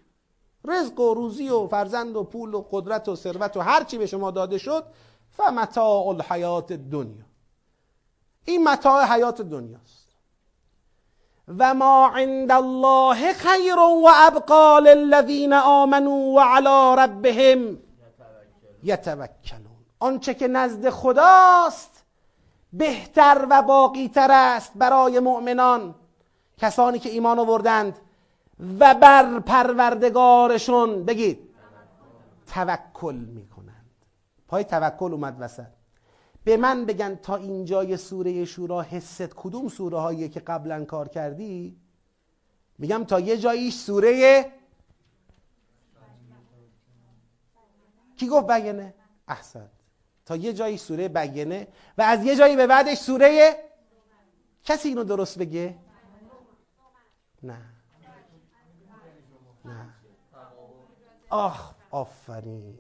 رزق و روزی و فرزند و پول و قدرت و ثروت و هر چی به شما داده شد فمتاع الحیات دنیا این متاع حیات دنیاست. و ما عند الله خیر و ابقا للذین آمنوا و علی ربهم یتوکلون آنچه که نزد خداست بهتر و باقیتر است برای مؤمنان کسانی که ایمان آوردند و بر پروردگارشون بگید توکل می‌کنند. پای توکل اومد وسط. به من بگن تا اینجای سوره شورا حست کدوم سوره هایی که قبلا کار کردی؟ میگم تا یه جاییش سوره کی گفت بینه احسن. تا یه جایی سوره بینه و از یه جایی به بعدش سوره کسی اینو درست بگه؟ نه. نه. آخ آفرین.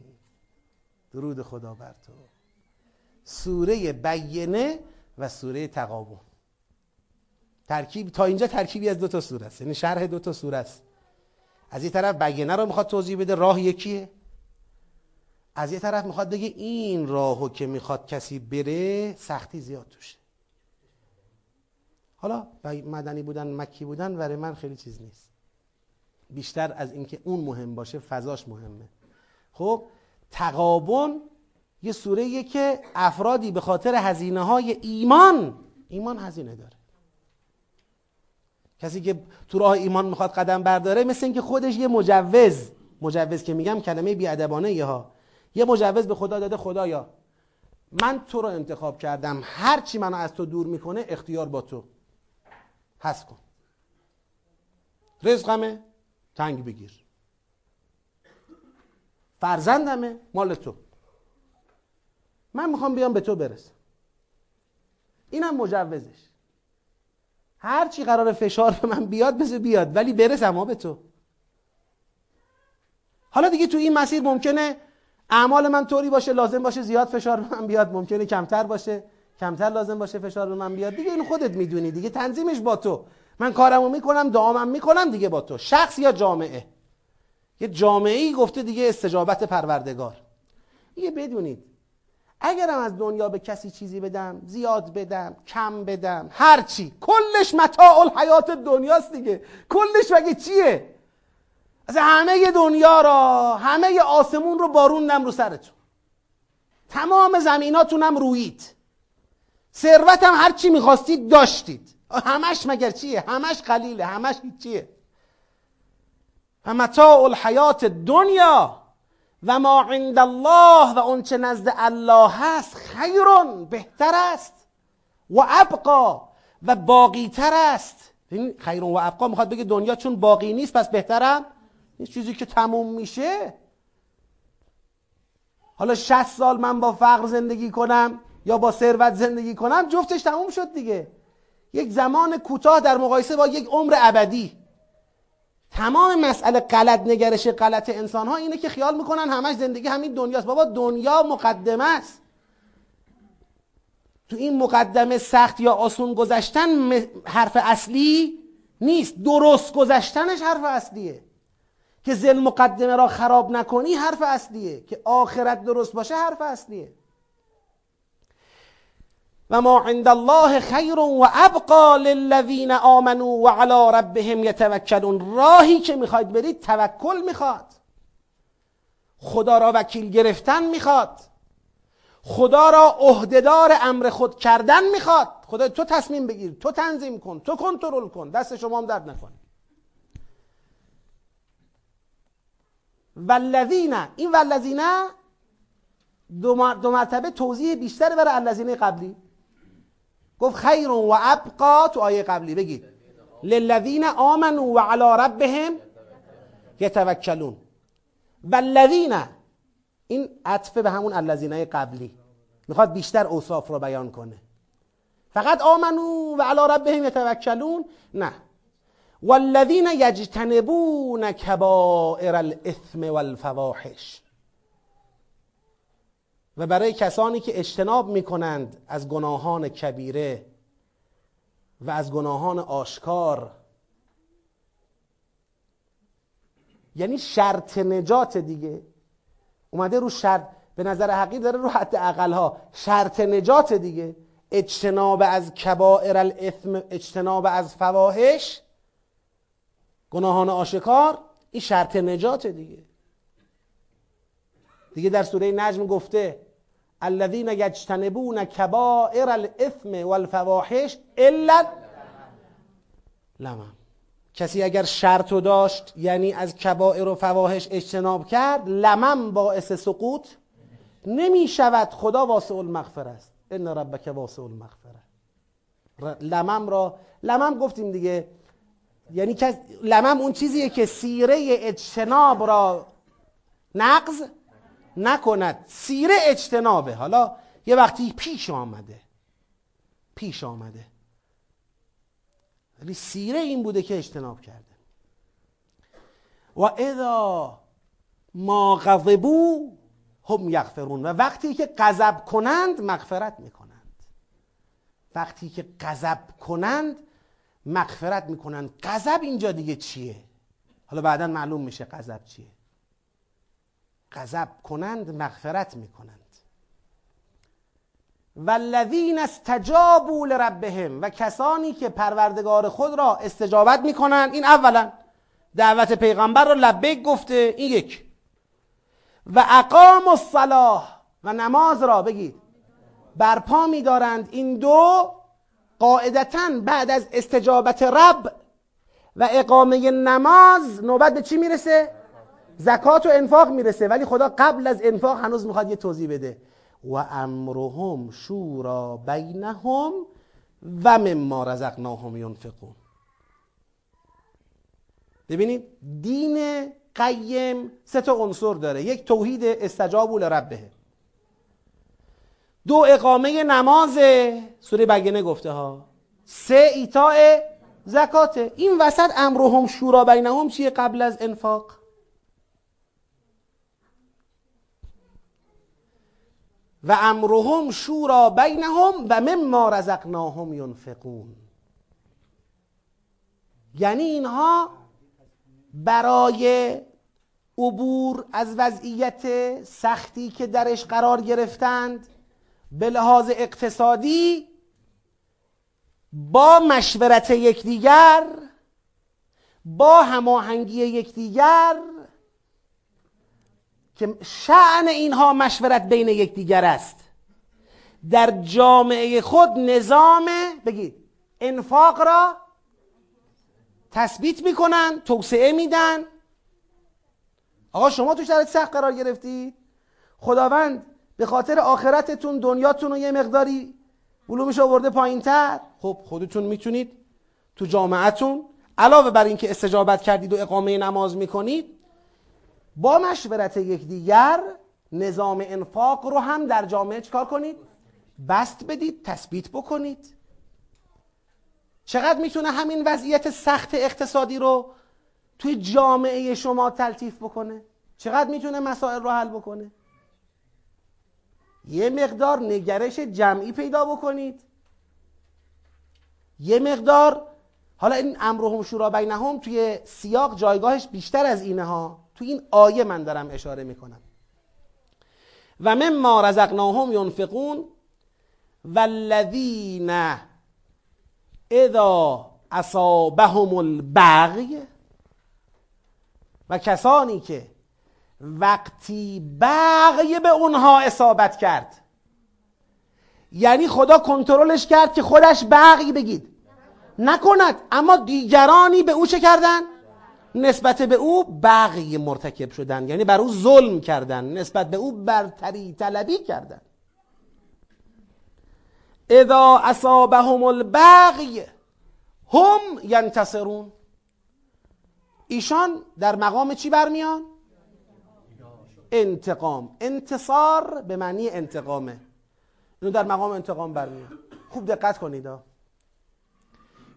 درود خدا بر تو سوره بینه و سوره تقابون ترکیب تا اینجا ترکیبی از دو تا سوره است. یعنی شرح دو تا سوره است. از یه طرف بینه رو می‌خواد توضیح بده راه یکیه. از یه طرف می‌خواد بگه این راهو که می‌خواد کسی بره سختی زیاد توشه. حالا مدنی بودن مکی بودن برای من خیلی چیز نیست. بیشتر از اینکه اون مهم باشه فضاش مهمه. خب تقابن یه سوره که افرادی به خاطر هزینه های ایمان ایمان هزینه داره. کسی که تو راه ایمان می‌خواد قدم برداره مثل اینکه خودش یه مجوز مجوز که میگم کلمه بیادبانه یه ها. یه مجوز به خدا داده خدایا. من تو رو انتخاب کردم. هر چی منو از تو دور می‌کنه اختیار با تو. حس کن. رزقمه تنگ بگیر. فرزندمه مال تو. من می‌خوام بیام به تو برسم. اینم مجوزش. هر چی قرار فشار به من بیاد بذار بیاد. ولی برسم ها به تو. حالا دیگه تو این مسیر ممکنه اعمال من طوری باشه لازم باشه زیاد فشار به من بیاد. ممکنه کمتر باشه. کمتر لازم باشه فشار به من بیاد. دیگه این خودت می‌دونی دیگه. تنظیمش با تو. من کارمو می‌کنم دعامم می‌کنم دیگه با تو. شخص یا جامعه؟ یه جامعه ای گفته دیگه استجابت پروردگار. یه بدونید. اگرم از دنیا به کسی چیزی بدم زیاد بدم کم بدم هرچی. کلش متاع الحیات دنیاست دیگه. کلش مگه چیه؟ از همه دنیا را همه آسمون رو باروندم رو سرتون. تمام زمیناتونم رویید. ثروت هم هر چی می‌خواستید داشتید. همش مگر چیه؟ همش قلیله همش چیه و متاع الحیات دنیا و ما عند الله و اون چه نزد الله هست خیرون بهتر است و ابقا و باقی تر است خیرون و ابقا می‌خواد بگه دنیا چون باقی نیست پس بهترم؟ یه چیزی که تموم میشه. حالا 60 سال من با فقر زندگی کنم یا با ثروت زندگی کنم جفتش تموم شد دیگه. یک زمان کوتاه در مقایسه با یک عمر ابدی. تمام مسئله غلط نگرش غلط انسان ها اینه که خیال می‌کنن همش زندگی همین دنیاست. بابا دنیا مقدمه است. تو این مقدمه سخت یا آسون گذشتن حرف اصلی نیست. درست گذشتنش حرف اصلیه. که زل مقدمه را خراب نکنی حرف اصلیه. که آخرت درست باشه حرف اصلیه. و ما عند الله خیر و ابقا للذین آمنوا و علی ربهم یتوکلون. راهی که می‌خواید برید توکل می‌خواد. خدا را وکیل گرفتن می‌خواد. خدا را عهدهدار امر خود کردن می‌خواد. خدا تو تصمیم بگیر تو تنظیم کن تو کنترل کن. دست شما هم درد نکنه. والذین این والذین دو مرتبه توضیح بیشتر برای الذین قبلی. گفت خیر و ابقا تو آیه قبلی. بگید للذین آمنوا و علی ربهم یتوکلون. والذین این عطفه به همون الذین قبلی. می‌خواد بیشتر اوصاف رو بیان کنه. فقط آمنو و علی ربهم یتوکلون. نه. والذین یجتنبون کبائر الاثم والفواحش. و برای کسانی که اجتناب می‌کنند از گناهان کبیره و از گناهان آشکار یعنی شرط نجات دیگه. اومده رو شرط به نظر حقیر داره رو حد اقل ها شرط نجات دیگه. اجتناب از کبائر الاثم اجتناب از فواحش گناهان آشکار این شرط نجات دیگه. دیگه در سوره نجم گفته الذين یجتنبون کبائر الاثم والفواحش الا لمم. کسی اگر شرط و داشت یعنی از کبائر و فواحش اجتناب کرد لمم باعث سقوط نمی شود خدا واسع المغفر است. ان ربک واسع المغفره لمم را لمم گفتیم دیگه یعنی لمم اون چیزیه که سیره اجتناب را نقض نکند. سیره اجتنابه. حالا یه وقتی پیش آمده. پیش آمده. ولی سیره این بوده که اجتناب کرده. و اذا ما غضبو هم یغفرون. و وقتی که غضب کنند مغفرت می‌کنند. وقتی که غضب کنند مغفرت می‌کنند غضب اینجا دیگه چیه؟ حالا بعدا معلوم میشه غضب چیه. غضب کنند مغفرت می‌کنند. والذین استجابوا لربهم و کسانی که پروردگار خود را استجابت می‌کنند این اولا دعوت پیغمبر را لبیک گفته این یک. و اقام الصلاه و نماز را بگید برپا میدارند. این دو قاعدتا بعد از استجابت رب و اقامه نماز نوبت به چی می‌رسه؟ زکات و انفاق می‌رسه. ولی خدا قبل از انفاق هنوز می‌خواد یه توضیح بده. و امرهم شورا بینهم و مما رزقناهم ینفقون. ببینید دین قیم سه تا عنصر داره. یک توحید استجاب لربه. دو اقامه نماز سوره بگنه گفته ها. سه ایتاء زکاته این وسط امرهم شورا بینهم چیه قبل از انفاق؟ و امرهم شورا بینهم و مما رزقناهم ینفقون. یعنی اینها برای عبور از وضعیت سختی که درش قرار گرفتند به لحاظ اقتصادی با مشورت یکدیگر با هماهنگی یکدیگر که شعن اینها مشورت بین یکدیگر است. در جامعه خود نظام بگید انفاق را تثبیت می‌کنن توسعه میدن. آقا شما تو شرایط سخت قرار گرفتید. خداوند به خاطر آخرتتون دنیاتون رو یه مقداری علومش آورده پایین تر خب خودتون می‌تونید تو جامعتون علاوه بر اینکه استجابت کردید و اقامه نماز می‌کنید با مشورت یکدیگر نظام انفاق رو هم در جامعه چکار کنید؟ بست بدید تثبیت بکنید. چقدر می‌تونه همین وضعیت سخت اقتصادی رو توی جامعه شما تلطیف بکنه؟ چقدر می‌تونه مسائل رو حل بکنه؟ یه مقدار نگرش جمعی پیدا بکنید. یه مقدار حالا این امرهم شورا بینهم توی سیاق جایگاهش بیشتر از اینه ها. توی این آیه من دارم اشاره می‌کنم. و مما رزقناهم ینفقون والذین اذا اصابهم البغی و کسانی که وقتی بغی به اونها اصابت کرد. یعنی خدا کنترلش کرد که خودش بغی بگید. نکند اما دیگرانی به او چه کردن؟ نسبت به او بغی مرتکب شدن. یعنی بر او ظلم کردن. نسبت به او برتری طلبی کردن. اذا اصابهم البغی هم ینتصرون. ایشان در مقام چی برمیان؟ انتقام. انتصار به معنی انتقامه. اینو در مقام انتقام برمیان خوب دقت کنید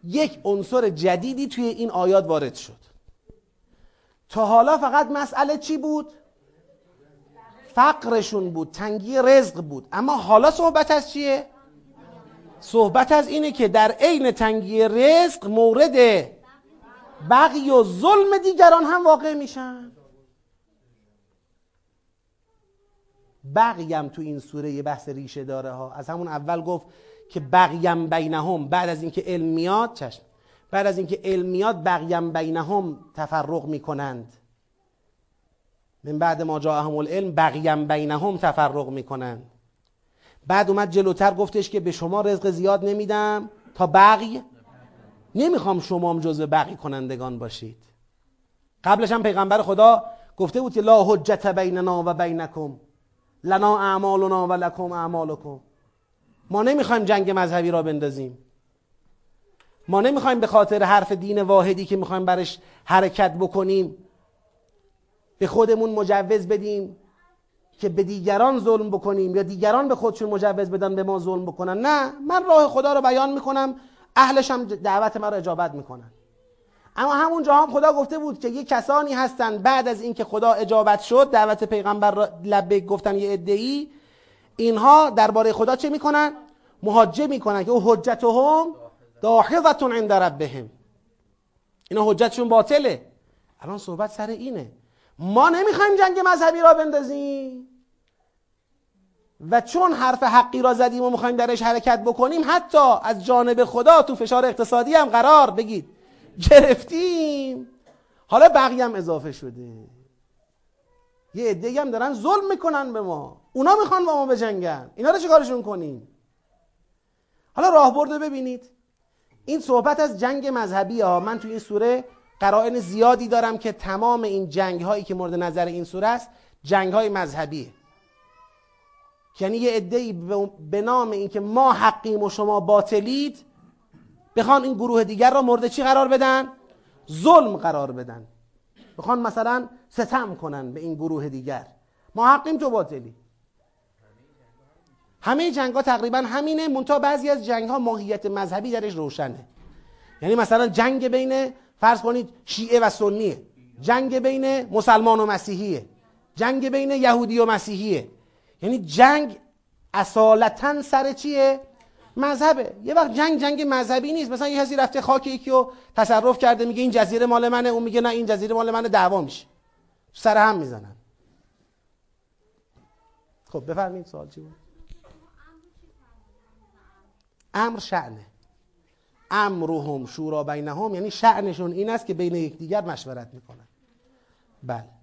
یک عنصر جدیدی توی این آیات وارد شد. تا حالا فقط مسئله چی بود؟ فقرشون بود تنگی رزق بود. اما حالا صحبت از چیه؟ صحبت از اینه که در عین تنگی رزق مورد بقی و ظلم دیگران هم واقع میشن. بقیم تو این سوره یه بحث ریشه داره ها. از همون اول گفت که بقیم بینهم بعد از اینکه علم میاد چشم. بعد از اینکه علم میاد بقیم بینهم تفرق می‌کنند. من بعد ما جاءهم العلم بقیم بینهم تفرق می‌کنند. بعد اومد جلوتر گفتش که به شما رزق زیاد نمیدم تا بقی. نمی‌خوام شما هم جزو بقی کنندگان باشید. قبلش هم پیغمبر خدا گفته بود که لا حجت بیننا و بینکم. لنا اعمالنا و لکم اعمالکم. ما نمی‌خوایم جنگ مذهبی را بندازیم. ما نمی‌خوایم به خاطر حرف دین واحدی که می‌خوایم برش حرکت بکنیم به خودمون مجوز بدیم که به دیگران ظلم بکنیم یا دیگران به خودشون مجوز بدن به ما ظلم بکنن. نه من راه خدا رو بیان می‌کنم اهلش هم دعوت ما رو اجابت می‌کنن. اما همون جا هم خدا گفته بود که یه کسانی هستن بعد از اینکه خدا اجابت شد دعوت پیغمبر را لبک گفتن یه ادعی اینها درباره خدا چه می‌کنن؟ محاجه می‌کنن که او حجتهم داحظتون عند ربهم. اینا حجتشون باطله. الان صحبت سر اینه. ما نمی‌خوایم جنگ مذهبی را بندازیم. و چون حرف حقی را زدیم و می‌خوایم درش حرکت بکنیم حتی از جانب خدا تو فشار اقتصادی هم قرار بگید. گرفتیم. حالا بقیه هم اضافه شده. یه عده هم دارن ظلم می‌کنن به ما. اونا می‌خوان با ما بجنگن. اینا رو چیکارشون کنیم؟ حالا راهبرد رو ببینید. این صحبت از جنگ مذهبی ها من تو این سوره قرائن زیادی دارم که تمام این جنگ هایی که مورد نظر این سوره است جنگ های مذهبیه یعنی یه عده‌ای به نام اینکه ما حقیم و شما باطلید بخوان این گروه دیگر را مورد چی قرار بدن؟ ظلم قرار بدن. بخوان مثلا ستم کنن به این گروه دیگر. ما حقیم تو باطلی. همه جنگ ها تقریبا همینه منتها بعضی از جنگ ها ماهیت مذهبی درش روشنه. یعنی مثلا جنگ بین فرض کنید شیعه و سنیه. جنگ بین مسلمان و مسیحیه. جنگ بین یهودی و مسیحیه. یعنی جنگ اصالتا سر چیه؟ مذهبه. یه وقت جنگ جنگ مذهبی نیست. مثلا یه کسی رفته خاک یکی رو تصرف کرده میگه این جزیره مال منه. اون میگه نه این جزیره مال منه دعوا میشه. سر هم می‌زنن. خب بفرمایید سوال چی بود؟ امر شعنه امرهم شورا بینهم یعنی شعنشون این است که بین یکدیگر مشورت می‌کنن. بله.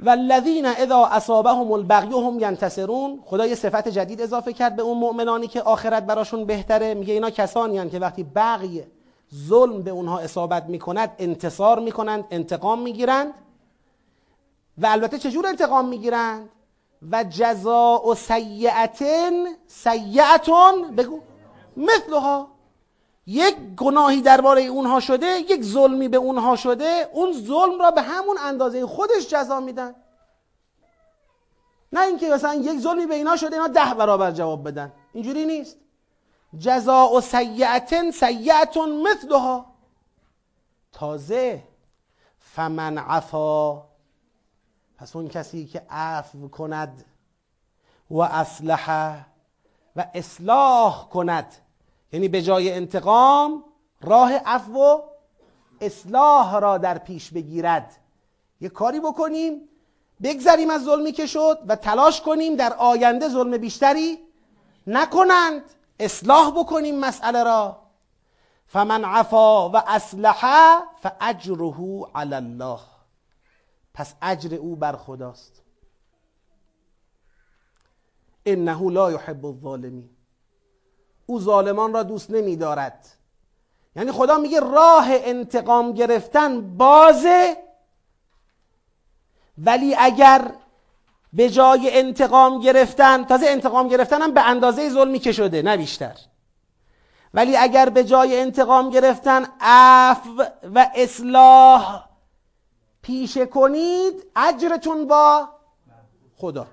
والذین اذا اصابهم البغی هم ینتصرون خدا یه صفت جدید اضافه کرد به اون مؤمنانی که آخرت براشون بهتره. میگه اینا کسانی که وقتی بغی ظلم به اونها اصابت می‌کند انتصار می‌کنند انتقام می‌گیرند و البته چجور انتقام می‌گیرند؟ و جزاء سیعتن سیعتون بگو مثلها. یک گناهی درباره اونها شده یک ظلمی به اونها شده اون ظلم را به همون اندازه خودش جزا میدن. نه اینکه مثلا یک ظلمی به اینا شده اینا ده برابر جواب بدن. اینجوری نیست. جزاء سیعتن سیعتون مثلها. تازه. فمن عفا. پس اون کسی که عفو کند و اصلحه و اصلاح کند یعنی به جای انتقام راه عفو و اصلاح را در پیش بگیرد. یه کاری بکنیم بگذریم از ظلمی که شد و تلاش کنیم در آینده ظلم بیشتری نکنند. اصلاح بکنیم مسئله را. فمن عفا و اصلحه فاجره علی الله. پس اجر او بر خداست. انه لا یحب الظالمین. او ظالمان را دوست نمی دارد یعنی خدا میگه راه انتقام گرفتن بازه ولی اگر به جای انتقام گرفتن تازه انتقام گرفتن هم به اندازه ظلمی که شده نه بیشتر. ولی اگر به جای انتقام گرفتن عفو و اصلاح پیشه کنید اجرتون با خدا.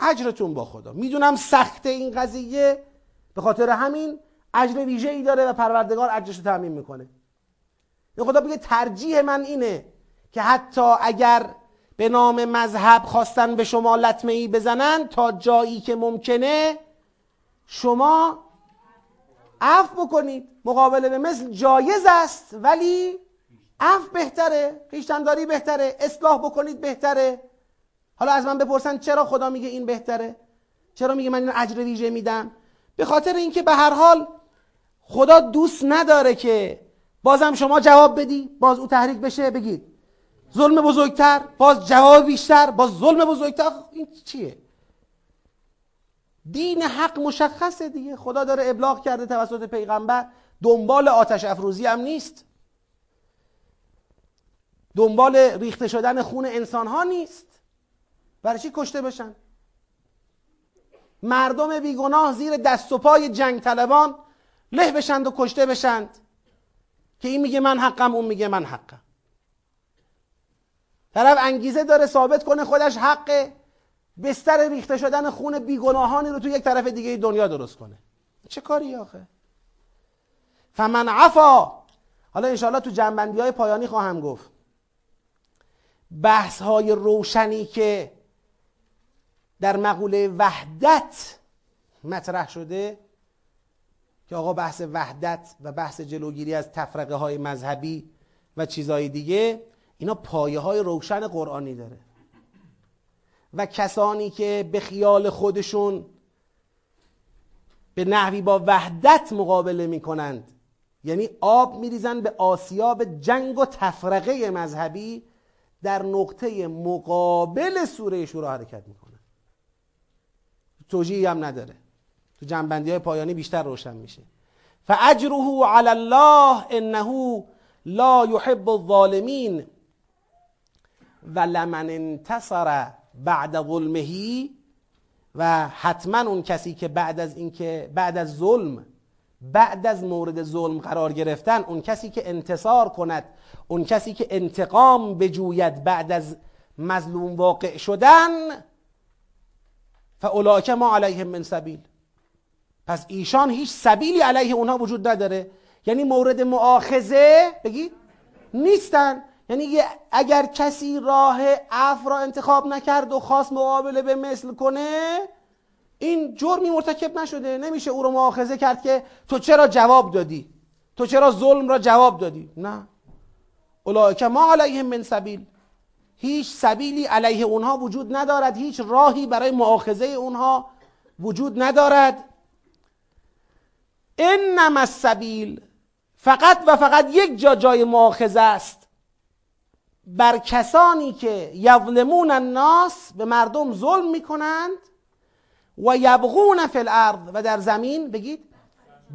اجرتون با خدا. می‌دونم سخت این قضیه. به خاطر همین اجر ویژه ای داره و پروردگار اجرش رو تعمین می‌کنه. به خدا بگه ترجیح من اینه که حتی اگر به نام مذهب خواستن به شما لطمه ای بزنن تا جایی که ممکنه شما عفو بکنید. مقابله به مثل جایز است ولی عفو بهتره خیشتنداری بهتره اصلاح بکنید بهتره. حالا از من بپرسن چرا خدا میگه این بهتره؟ چرا میگه من این اجر ویژه میدم؟ به خاطر اینکه به هر حال خدا دوست نداره که بازم شما جواب بدی باز او تحریک بشه بگید. ظلم بزرگتر باز جواب بیشتر باز ظلم بزرگتر. این چیه؟ دین حق مشخصه دیگه. خدا داره ابلاغ کرده توسط پیغمبر. دنبال آتش افروزی هم نیست. دنبال ریخته شدن خون انسان ها نیست. برای چی کشته بشن؟ مردم بیگناه زیر دست و پای جنگ طلبان له بشند و کشته بشند. که این میگه من حقم اون میگه من حقم. طرف انگیزه داره ثابت کنه خودش حقه. بستر ریخته شدن خون بیگناهانی رو تو یک طرف دیگه دنیا درست کنه. چه کاری آخه؟ فمن عفا. حالا انشاءالله تو جنبندی های پایانی خواهم گفت. بحث های روشنی که در مقوله وحدت مطرح شده که آقا بحث وحدت و بحث جلوگیری از تفرقه های مذهبی و چیزهای دیگه اینا پایه های روشن قرآنی داره. و کسانی که به خیال خودشون به نحوی با وحدت مقابله می‌کنند یعنی آب میریزن به آسیاب جنگ و تفرقه مذهبی در نقطه مقابل سوره شورا حرکت می‌کنن. توجیهی هم نداره. تو جنبندی های پایانی بیشتر روشن میشه. فاجره علی الله انه لا يحب الظالمین و لمن انتصر بعد ظلمه و حتما اون کسی که بعد از اینکه بعد از ظلم بعد از مورد ظلم قرار گرفتن اون کسی که انتصار کند اون کسی که انتقام بجوید بعد از مظلوم واقع شدن فاولئک ما علیهم من سبیل. پس ایشان هیچ سبیلی علیه اونها وجود نداره. یعنی مورد معاخزه بگید نیستن. یعنی اگر کسی راه عفو را انتخاب نکرد و خواست مقابله به مثل کنه این جرمی مرتکب نشده. نمیشه او رو معاخزه کرد که تو چرا جواب دادی؟ تو چرا ظلم را جواب دادی؟ نه. اولئک ما علیهم من سبیل. هیچ سبیلی علیه اونها وجود ندارد هیچ راهی برای معاخذه اونها وجود ندارد. انما السبیل فقط و فقط یک جا جای معاخذه است. بر کسانی که یظلمون الناس به مردم ظلم می‌کنند و یبغون فی الارض و در زمین بگید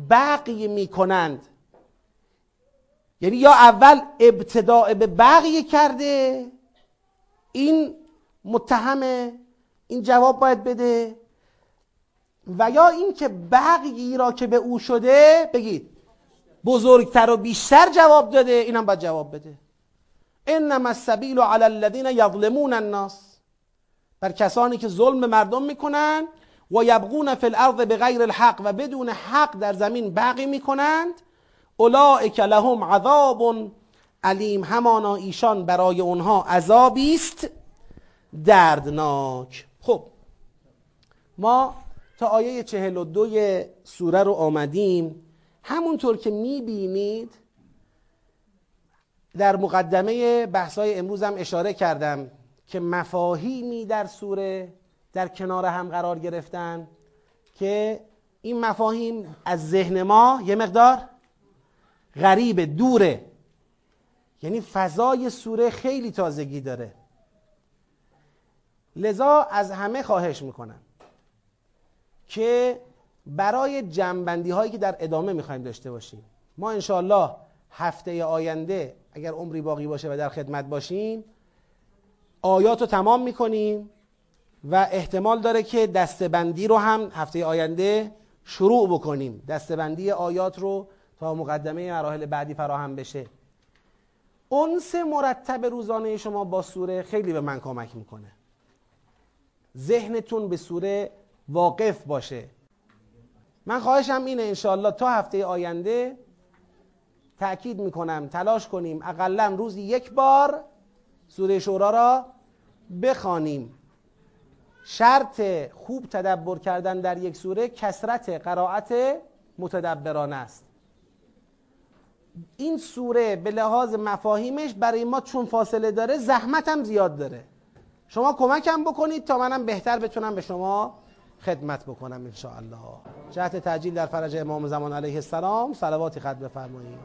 بقی می‌کنند. یعنی یا اول ابتداع به بقی کرده این متهمه این جواب باید بده. و یا اینکه بقی را که به او شده بگید بزرگتر و بیشتر جواب داده اینم باید جواب بده. انما السبیل علی الذین یظلمون الناس. بر کسانی که ظلم مردم می‌کنند و یبغون فی الارض بغیر الحق و بدون حق در زمین بقی می‌کنند اولئک لهم عذاب علیم همانا ایشان برای اونها عذابی است. دردناک. خب ما تا آیه چهل و دوی سوره رو آمدیم. همونطور که می‌بینید در مقدمه بحثای امروز هم اشاره کردم که مفاهیمی در سوره در کنار هم قرار گرفتن که این مفاهیم از ذهن ما یه مقدار غریب دوره. یعنی فضای سوره خیلی تازگی داره. لذا از همه خواهش می‌کنم که برای جنبندی هایی که در ادامه می‌خوایم داشته باشیم ما انشاءالله هفته آینده اگر عمری باقی باشه و در خدمت باشیم آیات رو تمام می‌کنیم و احتمال داره که دستبندی رو هم هفته آینده شروع بکنیم. دستبندی آیات رو تا مقدمه مراحل بعدی فراهم بشه. اونس مرتب روزانه شما با سوره خیلی به من کمک می‌کنه. ذهنتون به سوره واقف باشه. من خواهشم اینه انشاءالله تا هفته آینده تأکید می‌کنم تلاش کنیم اقلا روزی یک بار سوره شورا را بخوانیم. شرط خوب تدبر کردن در یک سوره کسرت قرائت متدبرانه است. این سوره به لحاظ مفاهیمش برای ما چون فاصله داره زحمتم زیاد داره. شما کمکم بکنید تا منم بهتر بتونم به شما خدمت بکنم ان الله جهت تعجیل در فرج امام زمان علیه السلام. صلواتی خط بفرمایید.